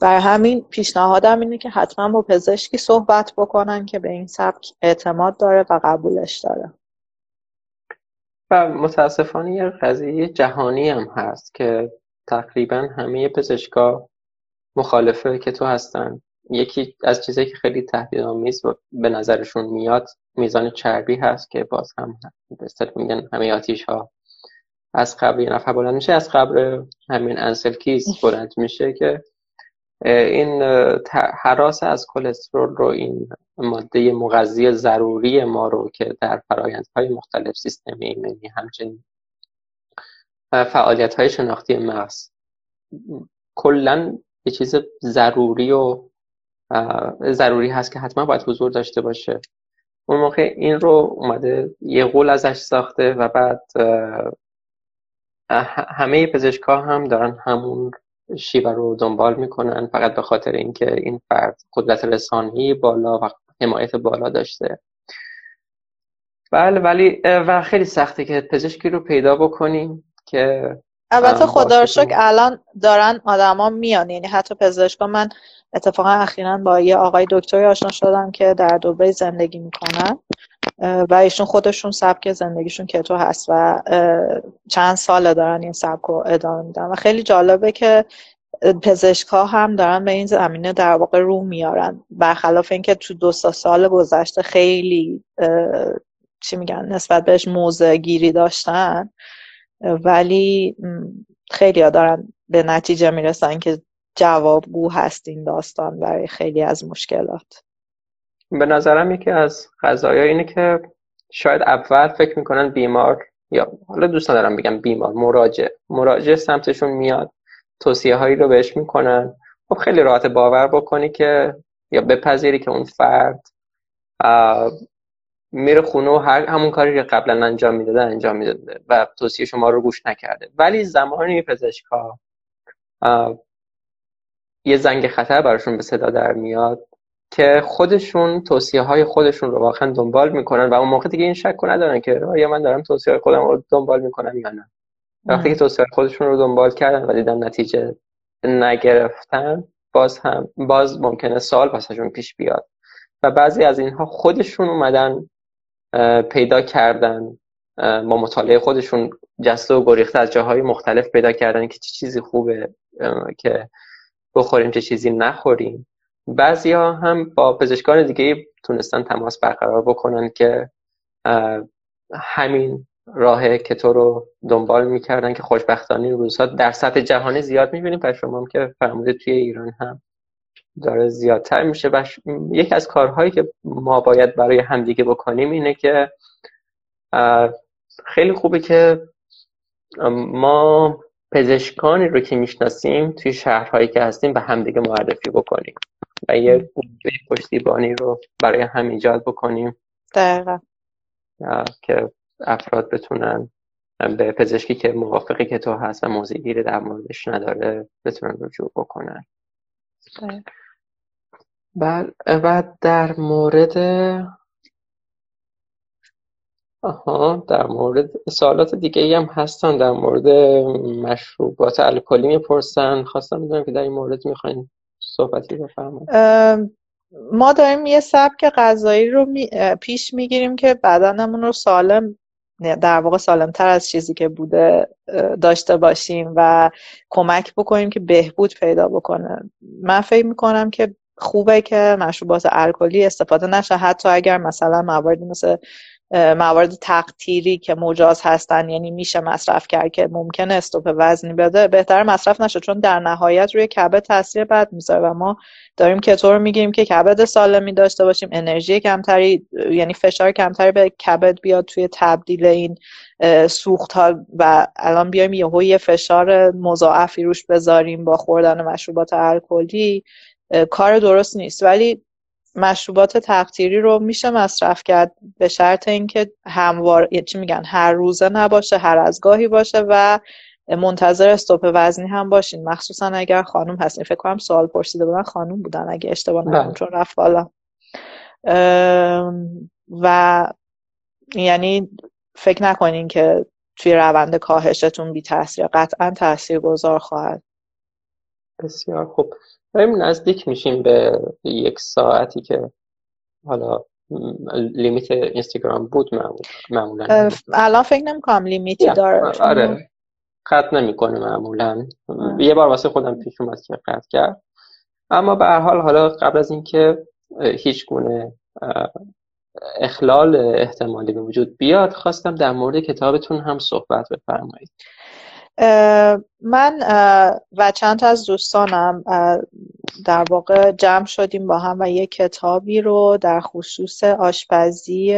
برای همین پیشنهادم اینه که حتما با پزشکی صحبت بکنن که به این سبک اعتماد داره و قبولش داره. و متاسفانه یه قضیه جهانی هم هست که تقریبا همه پزشکا مخالفه که تو هستن. یکی از چیزایی که خیلی تهدیدآمیز به نظرشون میاد میزان چربی هست که باز هم به میگن همه آتیش ها از قبر یه نفر بلند میشه از قبر همین انسلکیز بلند میشه که این حراس از کلسترول رو این ماده مغذی ضروری ما رو که در فرایندهای مختلف سیستم ایمنی همچنین فعالیت های شناختی مغز کلا یه چیز ضروری و ضروری هست که حتما باید حضور داشته باشه. اون موقع این رو اومده یه قول ازش ساخته و بعد همه پزشکا هم دارن همون شیوه رو دنبال می‌کنن فقط به خاطر اینکه این فرد قدرت رسانه‌ای بالا و حمایت بالا داشته. بله ولی و خیلی سخته که پزشکی رو پیدا بکنیم که البته خدا رو شکر الان دارن آدما میان یعنی حتی پزشکا من اتفاقا اخیرا با یه آقای دکتری آشنا شدم که در دبی زندگی می‌کنن. و ایشون خودشون سبک زندگیشون کتو هست و چند ساله دارن این سبک رو ادامه میدن. و خیلی جالبه که پزشکا هم دارن به این زمینه در واقع رو میارن. برخلاف اینکه تو دو سال گذشته خیلی چی میگن نسبت بهش موضع گیری داشتن. ولی خیلی دارن به نتیجه می‌رسن که جوابگو هست این داستان برای خیلی از مشکلات. به نظرم یکی از قضایا اینه که شاید اول فکر می‌کنن بیمار یا حالا دوست ندارم بگم بیمار مراجع. مراجع سمتشون میاد توصیه هایی رو بهش می‌کنن. خب خیلی راحت باور بکنی که یا بپذیری که اون فرد میره خونه و هر همون کاری که قبلا انجام می‌داده انجام می‌داده و توصیه شما رو گوش نکرده. ولی زمانی پزشکا یه زنگ خطر براشون به صدا در میاد. که خودشون توصیه های خودشون رو واقعا دنبال می‌کنن و اون موقع دیگه این شک ندارن که آیا من دارم توصیه های خودم رو دنبال می‌کنم یا نه. وقتی که توصیه خودشون رو دنبال کردن و دیدن نتیجه نگرفتن باز هم باز ممکنه سال واسهشون پیش بیاد. و بعضی از اینها خودشون اومدن پیدا کردن. با مطالعه خودشون جسته و گریخته از جاهای مختلف پیدا کردن که چه چیزی خوبه که بخوریم چه چیزی نخوریم. بعضی ها هم با پزشکان دیگه تونستن تماس برقرار بکنن که همین راه کتو رو دنبال می‌کردن که خوشبختانه روزها در سطح جهانی زیاد می‌بینیم. و شما هم که فرمودید توی ایران هم داره زیادتر میشه. و یکی از کارهایی که ما باید برای همدیگه بکنیم اینه که خیلی خوبه که ما پزشکانی رو که می‌شناسیم توی شهرهایی که هستیم به همدیگه معرفی بکنیم. و یه پشتیبانی رو برای هم ایجاد بکنیم. دقیقا. که افراد بتونن به پزشکی که موافقی که تو هست و موضعی در موردش نداره بتونن رجوع بکنن. بعد بعد در مورد آها در مورد سوالات دیگه ای هم هستن. در مورد مشروبات الکلی می‌پرسن. خواستم بدونم که در این مورد می‌خواین صحبتی بفرمایید. ما داریم یه سبک غذایی رو پیش می‌گیریم که بدنمون رو سالم در واقع سالمتر از چیزی که بوده داشته باشیم و کمک بکنیم که بهبود پیدا بکنه. من فکر می‌کنم که خوبه که مشروبات الکلی استفاده نشه. حتی اگر مثلا مواردی مثل موارد تقطیری که مجاز هستن یعنی میشه مصرف کرد که ممکنه استوپ وزنی بده بهتر مصرف نشه چون در نهایت روی کبد تاثیر بد می‌ذاره و ما داریم که طور میگیم که کبد سالمی داشته باشیم انرژی کمتری یعنی فشار کمتری به کبد بیاد توی تبدیل این سوخت ها و الان بیایم یهو یه فشار مضاعفی روش بذاریم با خوردن مشروبات الکلی. کار درست نیست. ولی مشروبات تقطیری رو میشه مصرف کرد به شرط اینکه هموار چی میگن هر روزه نباشه هر از گاهی باشه و منتظر استوپ وزنی هم باشین. مخصوصا اگر خانم هستین فکر کنم سوال پرسیده بودن خانم بودن. اگه اشتباه نکنم بله. چون رفت بالا. و یعنی فکر نکنین که توی روند کاهشتون بی تاثیر قطعا تاثیر گذار خواهد. بسیار خوب. داریم نزدیک میشیم به یک ساعتی که حالا لیمیت اینستاگرام بود معمولا الان فکر نمی کنم لیمیتی داره آره. قطع نمی‌کنه معمولا. یه بار واسه خودم پیش اومد که قطع کرد. اما به هر حال حالا قبل از اینکه هیچ گونه اخلال احتمالی به وجود بیاد خواستم در مورد کتابتون هم صحبت بفرمایید. من و چند از دوستانم در واقع جمع شدیم با هم و یک کتابی رو در خصوص آشپزی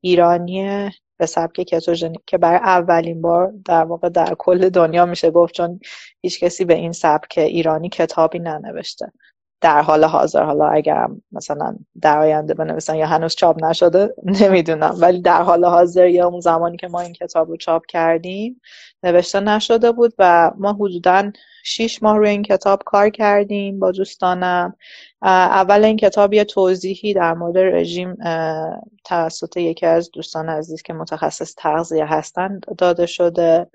ایرانی به سبک کتوژنیک که برای اولین بار در واقع در کل دنیا میشه گفت چون هیچ کسی به این سبک ایرانی کتابی ننوشته. در حال حاضر حالا اگرم مثلا در آینده بنویسن یا هنوز چاپ نشده نمی‌دونم. ولی در حال حاضر یا اون زمانی که ما این کتاب رو چاپ کردیم نوشته نشده بود و ما حدودا شیش ماه روی این کتاب کار کردیم با دوستانم. اول این کتاب یه توضیحی در مورد رژیم توسط یکی از دوستان عزیز که متخصص تغذیه هستند داده شده.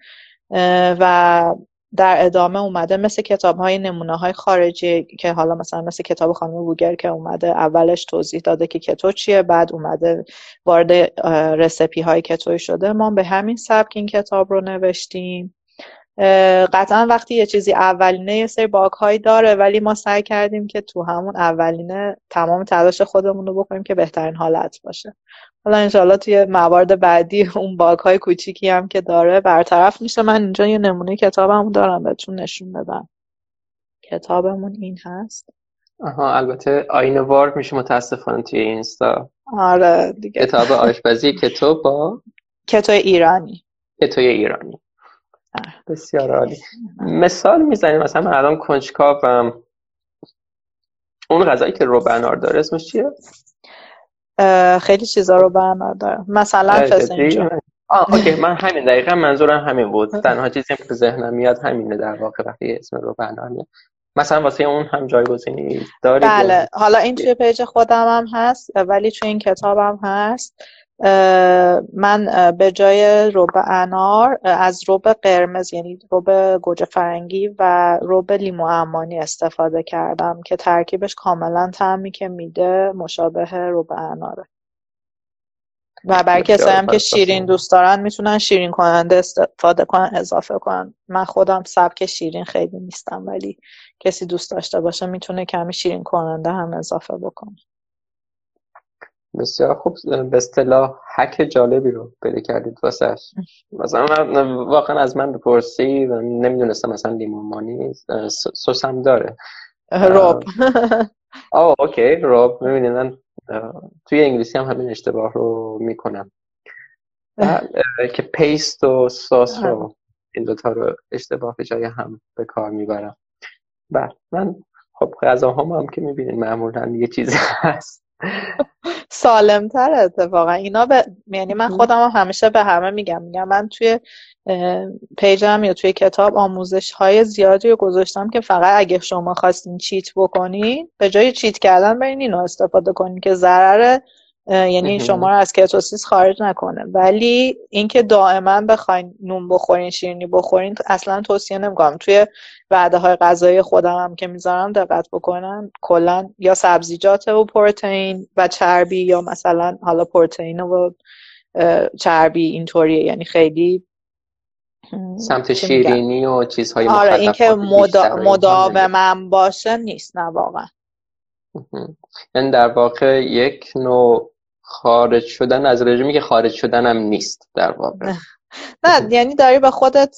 و در ادامه اومده مثل کتاب های نمونه های خارجی که حالا مثلا مثل کتاب خانم بوگر که اومده اولش توضیح داده که کتو چیه بعد اومده وارد رسپی های کتوی شده. ما به همین سبک این کتاب رو نوشتیم. قطعا وقتی یه چیزی اولینه یه سری باک هایی داره ولی ما سعی کردیم که تو همون اولینه تمام تلاش خودمون رو بکنیم که بهترین حالت باشه. حالا انشالله توی موارد بعدی اون باگ های کوچیکی هم که داره برطرف میشه. من اینجا یه نمونه کتابمون دارم بهتون نشون بدم. کتابمون این هست. آها البته وار میشه متاسفانه توی اینستا. آره دیگه. کتاب آشپزی کتاب با کتو ایرانی. کتوی ایرانی. بسیار عالی. مثال می‌زنیم مثلا من الان کنجکاوم. اون غذایی که روبنار داره اسمش چیه؟ خیلی چیزا رو برنامه داره. مثلا فسنجون آه اوکی من همین دقیقا منظورم همین بود. تنها چیزی که ذهنم میاد همینه در واقع وقتی اسم رو برنامه مثلا واسه اون هم جایگزینی داری بله. حالا این توی پیج خودم هم هست ولی توی این کتابم هست. من به جای روب انار از روب قرمز یعنی روب گوجه فرنگی و روب لیمو امانی استفاده کردم که ترکیبش کاملا تعمی که میده مشابه روب اناره. و برای کسایی هم که شیرین دوست دارن می‌تونن شیرین کننده استفاده کنن اضافه کنن. من خودم سبک شیرین خیلی نیستم ولی کسی دوست داشته باشه می‌تونه کمی شیرین کننده هم اضافه بکنه. بسیار خوب. به اصطلاح حک جالبی رو پیدا کردید واسش. مثلا واقعا از من بپرسی و نمی‌دونستم مثلا لیمومانی سوسم داره. راب. آه اوکی راب. می‌بینید من توی انگلیسی هم همین اشتباه رو می‌کنم. که پیست و ساس رو این دوتا رو اشتباه به جای هم به کار می‌برم. بعد من خب غذاهام هم که می‌بینید معمولا یه چیزی هست. سالمتر اتفاقا. اینا به یعنی من خودم هم همیشه به همه میگم. میگم من توی پیجم یا توی کتاب آموزش های زیادی رو گذاشتم که فقط اگه شما خواستین چیت بکنین به جای چیت کردن برین اینو استفاده کنین که ضرر یعنی شما رو از کتوسیس خارج نکنه. ولی اینکه دائما بخواین نون بخورین شیرینی بخورین اصلا توصیه نمی‌کنم. توی وعده های غذایی خودم هم که می‌ذارم دقت بکنن کلا یا سبزیجات و پروتئین و چربی یا مثلا حالا پروتئین و چربی اینطوریه. یعنی خیلی سمت شیرینی و چیزهای آره اینکه مداوم باشه نیست نه واقعا. این یعنی در واقع یک نوع خارج شدن از رژیمی که خارج شدن هم نیست در واقع. نه یعنی داری به خودت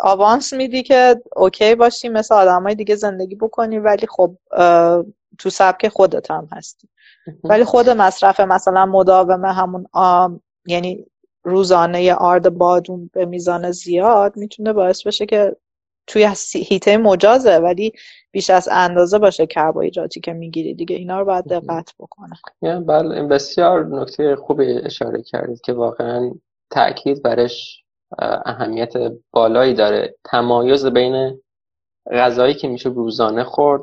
آوانس میدی که اوکی باشی مثل آدم های دیگه زندگی بکنی ولی خب تو سبک خودت هم هستی. ولی خود مصرف مثلا مداومه همون آم یعنی روزانه آرد بادون به میزان زیاد می‌تونه باعث بشه که توی هیته مجازه ولی بیش از اندازه باشه کربوهیدراتی که می‌گیری دیگه. اینا رو باید دقت بکنه بله بسیار نکته خوبی اشاره کردید که واقعا تاکید برش اهمیت بالایی داره. تمایز بین غذایی که میشه روزانه خورد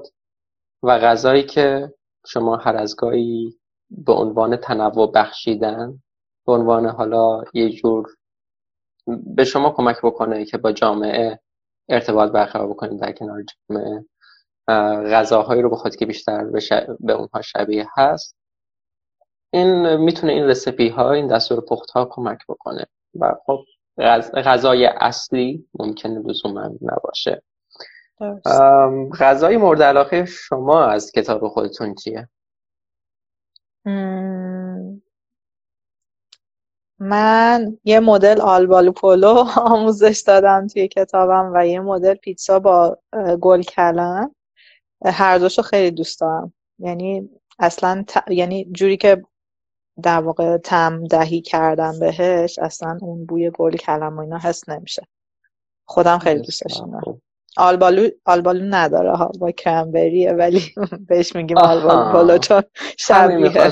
و غذایی که شما هر از گاهی به عنوان تنوع بخشیدن به عنوان حالا یه جور به شما کمک بکنه که با جامعه ارتباط برقرار بکنید در کنار جامعه. غذاهایی رو بخواد که بیشتر به, به اونها شبیه هست. این می‌تونه این رسپی ها این دستور پخت ها کمک بکنه. و خب غذای اصلی ممکنه لزوما نباشه. غذای مورد علاقه شما از کتاب خودتون چیه؟ من یه مدل آلبالو پولو آموزش دادم توی کتابم و یه مدل پیتزا با گل کلم. هر دوشو خیلی دوست دارم. یعنی اصلا یعنی جوری که در واقع تم دهی کردم بهش اصلا اون بوی گل کلم و اینا حس نمیشه. خودم خیلی دوستش دارم. آلبالو آلبالو نداره ها. با کرمبریه ولی بهش میگیم آلبالو پولو چون شبیه.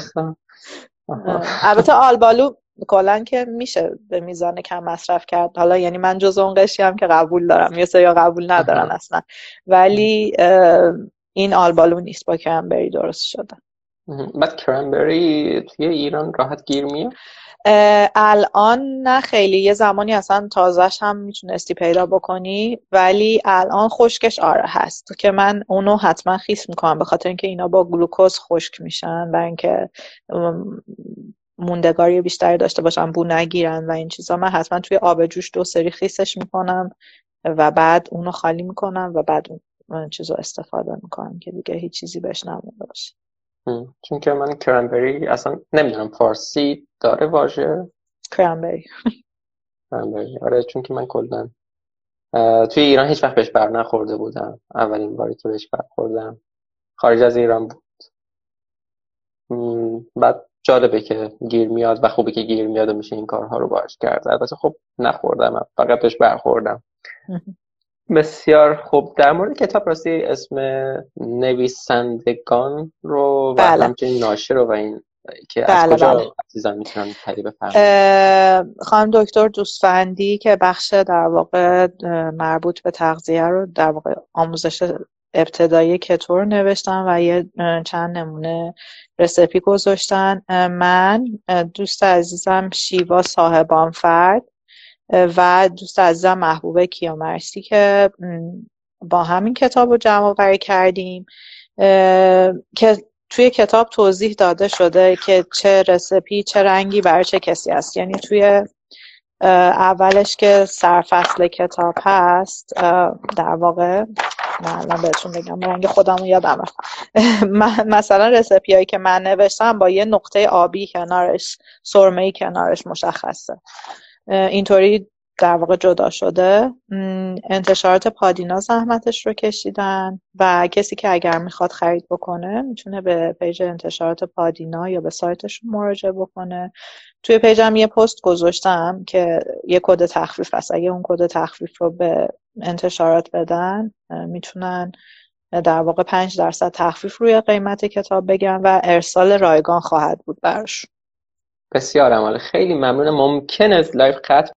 البته آلبالو کلا که میشه به میزان کم مصرف کرد. حالا یعنی من جز اون قشی هم که قبول دارم. یه سری قبول ندارن اصلا. ولی این آلبالو نیست با کرنبری درست شده. بعد کرنبری توی ایران راحت گیر میاد؟ الان نه خیلی. یه زمانی اصلا تازهش هم می‌تونستی پیدا بکنی. ولی الان خشکش آره هست. که من اونو حتما خیس می‌کنم. به خاطر اینکه اینا با گلوکوز خشک میشن و اینکه موندگاری بیشتری داشته باشن بو نگیرن و این چیزا. من حتما توی آب جوش دو سری خیسش می‌کنم و بعد اونو خالی می‌کنم و بعد اون چیزو استفاده می‌کنم که دیگه هیچ چیزی بهش نمونده باشه. چون که من کرنبری اصلا نمی‌دونم فارسی داره واژه؟ کرنبری. کرنبری. آره چون که من کلا توی ایران هیچ وقت بهش بر نخورده بودم. اولین باری که بهش برخوردم خارج از ایران بود. بعد جالبه که گیر میاد و خوبه که گیر میاد و میشه این کارها رو باش کرد البته خب نخوردم فقط بهش برخوردم بسیار خوب در مورد کتاب راستی اسم نویسندگان رو و بله. همچنین ناشر رو و این که بله از کجا بله. عزیزان می‌تونن خانم دکتر دوستفندی که بخش در واقع مربوط به تغذیه رو در واقع آموزش ابتدایی کتور نوشتم و یه چند نمونه رسپی گذاشتن من دوست عزیزم شیوا صاحبان فرد و دوست عزیزم محبوب کیامرسی که با همین کتاب رو جمع آوری کردیم. که توی کتاب توضیح داده شده که چه رسپی چه رنگی برای چه کسی است یعنی توی اولش که سرفصل کتاب هست در واقع نه الان بهتون بگم رنگ خودم رو یادم مثلا رسپی هایی که من نوشتم با یه نقطه آبی کنارش سرمه کنارش مشخصه. اینطوری در واقع جدا شده. انتشارات پادینا زحمتش رو کشیدن و کسی که اگر می‌خواد خرید بکنه می‌تونه به پیج انتشارات پادینا یا به سایتشون مراجعه بکنه. توی پیجم یه پست گذاشتم که یه کد تخفیف هست. اگه اون کد تخفیف رو به انتشارات بدن می‌تونن در واقع پنج درصد تخفیف روی قیمت کتاب بگیرن و ارسال رایگان خواهد بود براش بسیار عالیه خیلی ممنون ممکنه لایو قطع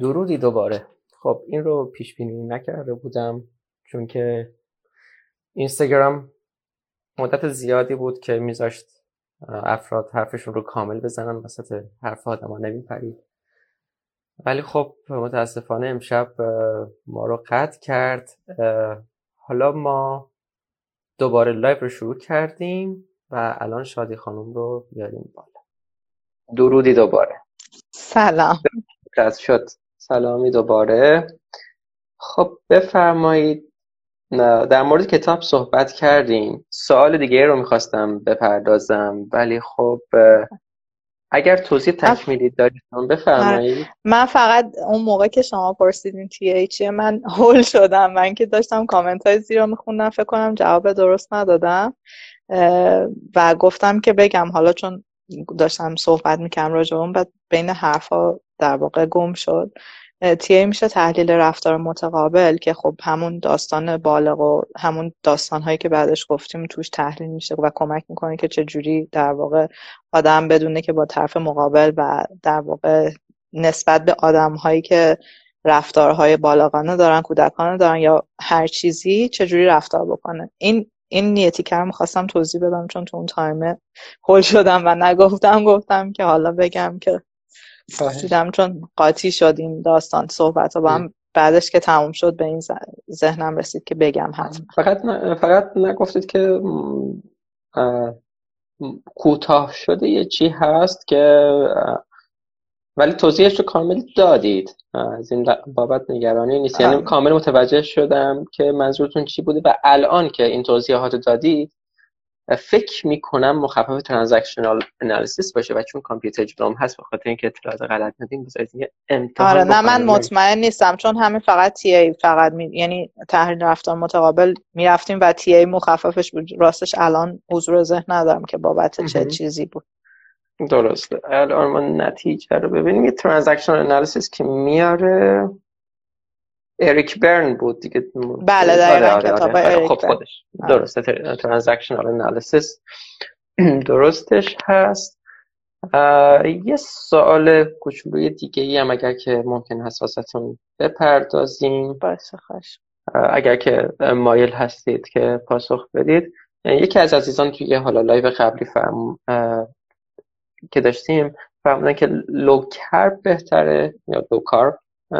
درودی دوباره. خب این رو پیش بینی نکرده بودم چون که اینستاگرام مدت زیادی بود که میذاشت افراد حرفشون رو کامل بزنن وسط حرف آدم ها نمیپرید. ولی خب متاسفانه امشب ما رو قطع کرد. حالا ما دوباره لایو رو شروع کردیم و الان شادی خانم رو بیاریم بالا. درودی دوباره. سلام. شد. سلامی دوباره. خب بفرمایید. در مورد کتاب صحبت کردیم. سوال دیگه رو می‌خواستم بپردازم ولی خب اگر توضیح تکمیلی دارید بفرمایید. من فقط اون موقع که شما پرسیدین تی چیه من هول شدم. من که داشتم کامنت های زیرا میخوندم فکر کنم جواب درست ندادم. و گفتم که بگم حالا چون داشتم صحبت می‌کنم راجع اون بعد بین حرفا در واقع گم شد. تی میشه تحلیل رفتار متقابل که خب همون داستان بالغ و همون داستان هایی که بعدش گفتیم توش تحلیل میشه و کمک می‌کنه که چه جوری در واقع آدم بدونه که با طرف مقابل و در واقع نسبت به آدم هایی که رفتارهای بالغانه دارن کودکانه دارن یا هر چیزی چجوری رفتار بکنه. این این نیتی رو می‌خواستم توضیح بدم چون تو اون تایمه هل شدم و نگفتم گفتم که حالا بگم که دیدم چون قاطی شد این داستان صحبت با هم بعدش که تموم شد به این ذهنم رسید که بگم حتما. فقط فقط نگفتید که کوتاه شده یه چی هست که ولی توضیحش رو کامل دادید. از این بابت نگرانی نیست. یعنی کامل متوجه شدم که منظورتون چی بوده و الان که این توضیحات دادید فکر می‌کنم مخفف ترانزکشنال انالیسیس باشه و چون کامپیوتر جلوم هست به خاطر اینکه اطلاعات غلط ندیم بذارید یه امتحان آره نه من مطمئن نیستم چون همین فقط تی ای فقط می... یعنی تحلیل رفتار متقابل می‌رفتیم و تی ای مخففش بود. راستش الان حضور ذهن ندارم که بابت چه چیزی بود. درسته. الان ما نتیجه رو ببینیم. یه ترانزکشنال انالیسیس که میاره. اریک برن بود دیگه. بله دقیقا آره آره. کتاب آره. خب خودش. آره. درسته ترانزکشنال انالیسیس درستش هست. یه سوال کوچولوی دیگه ای هم اگر که ممکن حساستون بپردازیم. باشه خوش اگر که مایل هستید که پاسخ بدید. یکی از عزیزان توی حالا لایو قبلی فرم که داشتیم فرمودن که لوکر بهتره یا لوکار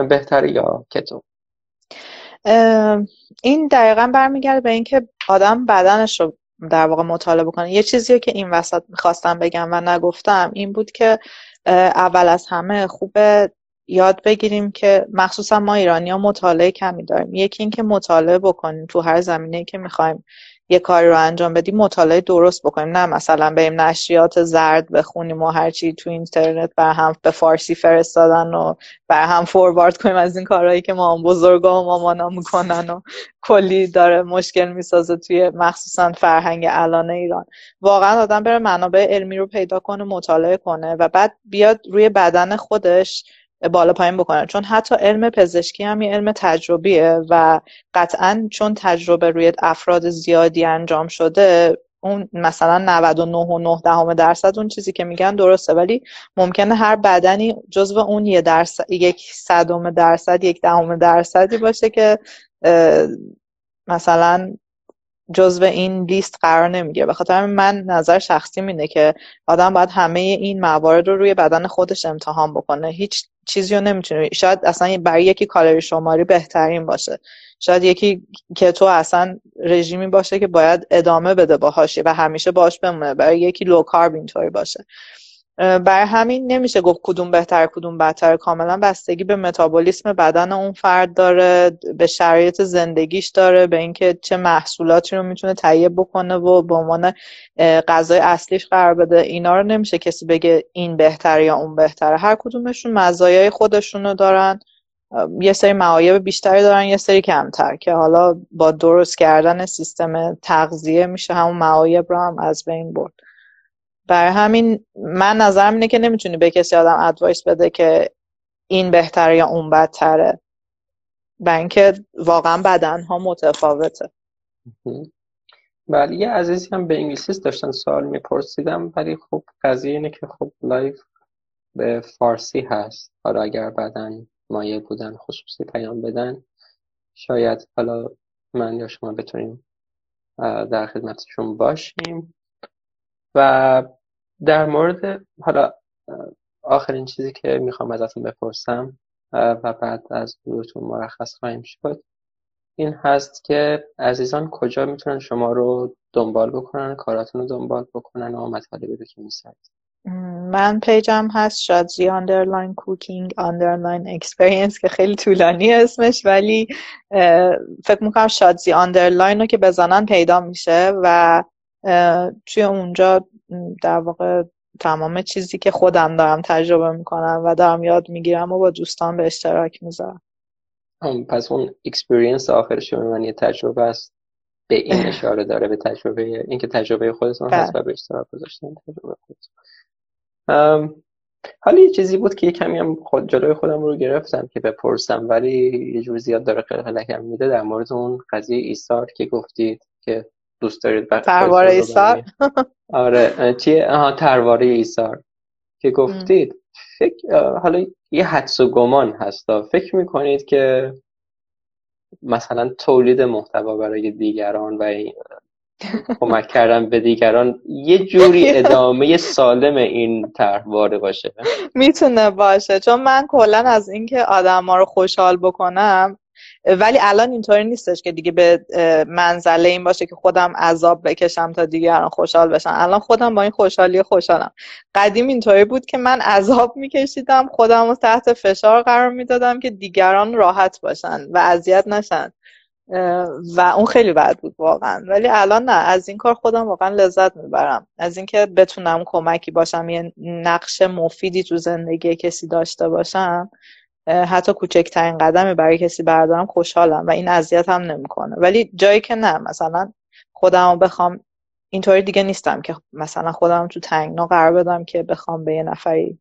بهتره یا کتو این دقیقا برمیگرده به اینکه آدم بدنش رو در واقع مطالعه کنه یه چیزی که این وسط می‌خواستم بگم و نگفتم این بود که اول از همه خوبه یاد بگیریم که مخصوصا ما ایرانی مطالعه کمی داریم. یکی اینکه مطالعه بکنیم تو هر زمینه که می‌خوایم. یه کاری رو انجام بدیم مطالعه درست بکنیم. نه مثلا بریم نشریات زرد بخونیم و هرچی تو اینترنت بر هم به فارسی فرستادن و بر هم فوروارد کنیم از این کارهایی که ما بزرگا و مامانا می‌کنن و کلی داره مشکل می‌سازه توی مخصوصا فرهنگ الان ایران. واقعا آدم بره منابع علمی رو پیدا کنه مطالعه کنه و بعد بیاد روی بدن خودش بالا پایین بکنن چون حتی علم پزشکی هم یه علم تجربیه و قطعا چون تجربه روی افراد زیادی انجام شده اون مثلا 99 و 9 درصد اون چیزی که میگن درسته. ولی ممکنه هر بدنی جزو اون یه درصد یک صدم درصد یک دهم درصدی باشه که مثلا جزو این لیست قرار نمی‌گیره. به خاطر من نظر شخصی اینه که آدم باید همه این موارد رو روی بدن خودش امتحان بکنه. هیچ چیزی رو نمی‌تونه شاید اصلا برای یکی کالری شماری بهترین باشه. شاید یکی که تو اصلا رژیمی باشه که باید ادامه بده باهاش و همیشه باش بمونه. برای یکی لو کارب اینطوری باشه. برای همین نمیشه گفت کدوم بهتر کدوم بدتر. کاملا بستگی به متابولیسم بدن اون فرد داره به شرایط زندگیش داره به اینکه چه محصولاتی رو می‌تونه تهیه بکنه و به عنوان غذای اصلیش قرار بده. اینا رو نمیشه کسی بگه این بهتر یا اون بهتره. هر کدومشون مزایای خودشونو دارن. یه سری معایب بیشتری دارن یه سری کمتر که حالا با درست کردن سیستم تغذیه میشه. همون معایب رو هم از بین برد. برای همین من نظرم اینه که نمی‌تونی به کسی آدم advice بده که این بهتره یا اون بدتره. برای اینکه واقعا بدن ها متفاوته بله یه عزیزی هم به انگلیسی داشتن سوال میپرسیدن ولی خب قضیه اینه که خب live به فارسی هست. حالا اگر بدن مایل بودن خصوصی پیام بدن شاید حالا من یا شما بتونیم در خدمتشون باشیم. و در مورد حالا آخرین چیزی که می‌خوام ازتون بپرسم و بعد از گروهتون مرخص خواهیم شد این هست که عزیزان کجا می‌تونن شما رو دنبال بکنن کاراتون رو دنبال بکنن و مطالبی رو که می‌سازید من page م هست شادزی underline cooking underline experience که خیلی طولانی اسمش ولی فکر می‌کنم شادزی underline رو که بزنن پیدا میشه و توی اونجا در واقع تمام چیزی که خودم دارم تجربه می‌کنم و دارم یاد می‌گیرم و با دوستان به اشتراک می‌ذارم. پس اون experience آخرش من یه تجربه است به این اشاره داره به تجربه اینکه تجربه خودتون هست و به اشتراک گذاشتن تجربه خودتون. حالا یه چیزی بود که یه کمی هم خود جلوی خودم رو گرفتم که بپرسم ولی یه جور زیاد داره قلقلکم میده. در مورد اون قضیه ایثار که گفتید که دوست دارید ترواره ایثار؟ آره چیه؟ آها ترواره ایثار که گفتید. فکر حالا یه حدس و گمان هستا فکر می‌کنید که مثلا تولید محتوا برای دیگران و کمک کردن به دیگران یه جوری ادامه سالم این طرح باشه؟ می‌تونه باشه. چون من کلا از اینکه آدم ها رو خوشحال بکنم ولی الان اینطوری نیستش که دیگه به منزله این باشه که خودم عذاب بکشم تا دیگران خوشحال بشن الان خودم با این خوشحالی خوشحالم. قدیم اینطوری بود که من عذاب میکشیدم خودم رو تحت فشار قرار می‌دادم که دیگران راحت باشن و اذیت نشن. و اون خیلی بد بود واقعا. ولی الان نه از این کار خودم واقعا لذت می‌برم. از اینکه بتونم کمکی باشم یه نقش مفیدی تو زندگی کسی داشته باشم. حتی کوچکترین قدمی برای کسی بردارم خوشحالم و این اذیت هم نمی‌کنه. ولی جایی که نه مثلا خودم بخوام اینطوری دیگه نیستم که مثلا خودم تو تنگنا قرار بدم که بخوام به یه نفری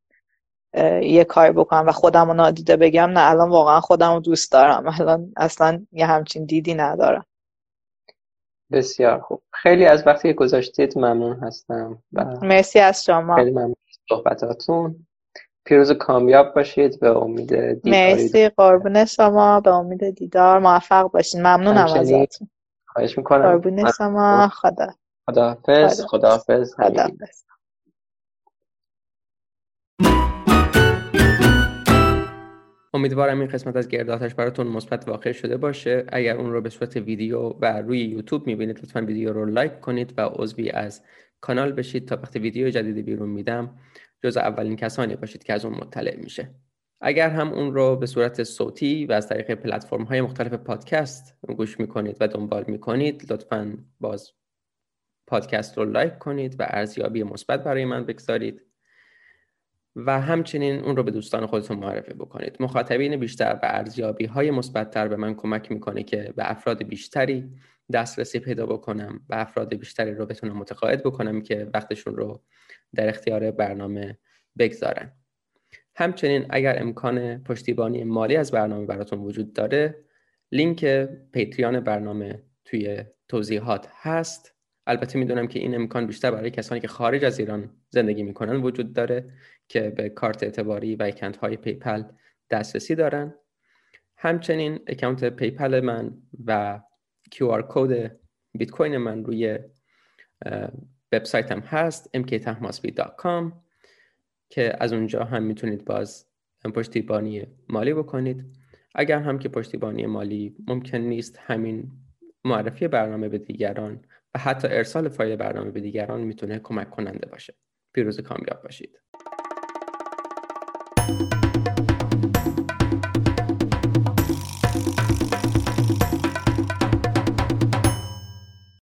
یه کاری بکنم و خودم رو نادیده بگم. نه الان واقعا خودم رو دوست دارم. الان اصلا یه همچین دیدی ندارم. بسیار خوب. خیلی از وقتی گذاشتید ممنون هستم مرسی از شما. خیلی ممنون صحبتاتون. پیروز کامیاب باشید به امید دیدار مرسی. قربون شما به امید دیدار موفق باشین. ممنونم ازتون. خواهش می‌کنم. قربون شما. خدا خداحافظ. خداحافظ. خداحافظ. امیدوارم این قسمت از گرداتش براتون مثبت واقع شده باشه. اگر اون رو به صورت ویدیو و روی یوتیوب می‌بینید لطفا ویدیو رو لایک کنید و عضوی از کانال بشید. تا وقتی ویدیو جدیدی بیرون میدم جز اولین کسانی باشید که از اون مطلع میشه. اگر هم اون رو به صورت صوتی و از طریق پلتفرم های مختلف پادکست گوش می‌کنید و دنبال می‌کنید لطفا باز پادکست رو لایک کنید و ارزیابی مثبت برای من بگذارید و همچنین اون رو به دوستان خودتون معرفی بکنید. مخاطبین بیشتر و ارزیابی های مثبتتر به من کمک می‌کنه که به افراد بیشتری دسترسی پیدا بکنم و افراد بیشتری رو بتونم متقاعد بکنم که وقتشون رو در اختیار برنامه بگذارن. همچنین اگر امکان پشتیبانی مالی از برنامه براتون وجود داره لینک Patreon برنامه توی توضیحات هست. البته می‌دونم که این امکان بیشتر برای کسانی که خارج از ایران زندگی می‌کنن وجود داره که به کارت اعتباری و account های PayPal دسترسی دارن. همچنین account PayPal من و QR code بیت کوین من روی وبسایتم هست mktahmasbi.com که از اونجا هم می‌تونید باز پشتیبانی مالی بکنید. اگر هم که پشتیبانی مالی ممکن نیست همین معرفی برنامه به دیگران و حتی ارسال فایل برنامه به دیگران می‌تونه کمک کننده باشه. پیروز کامیاب باشید.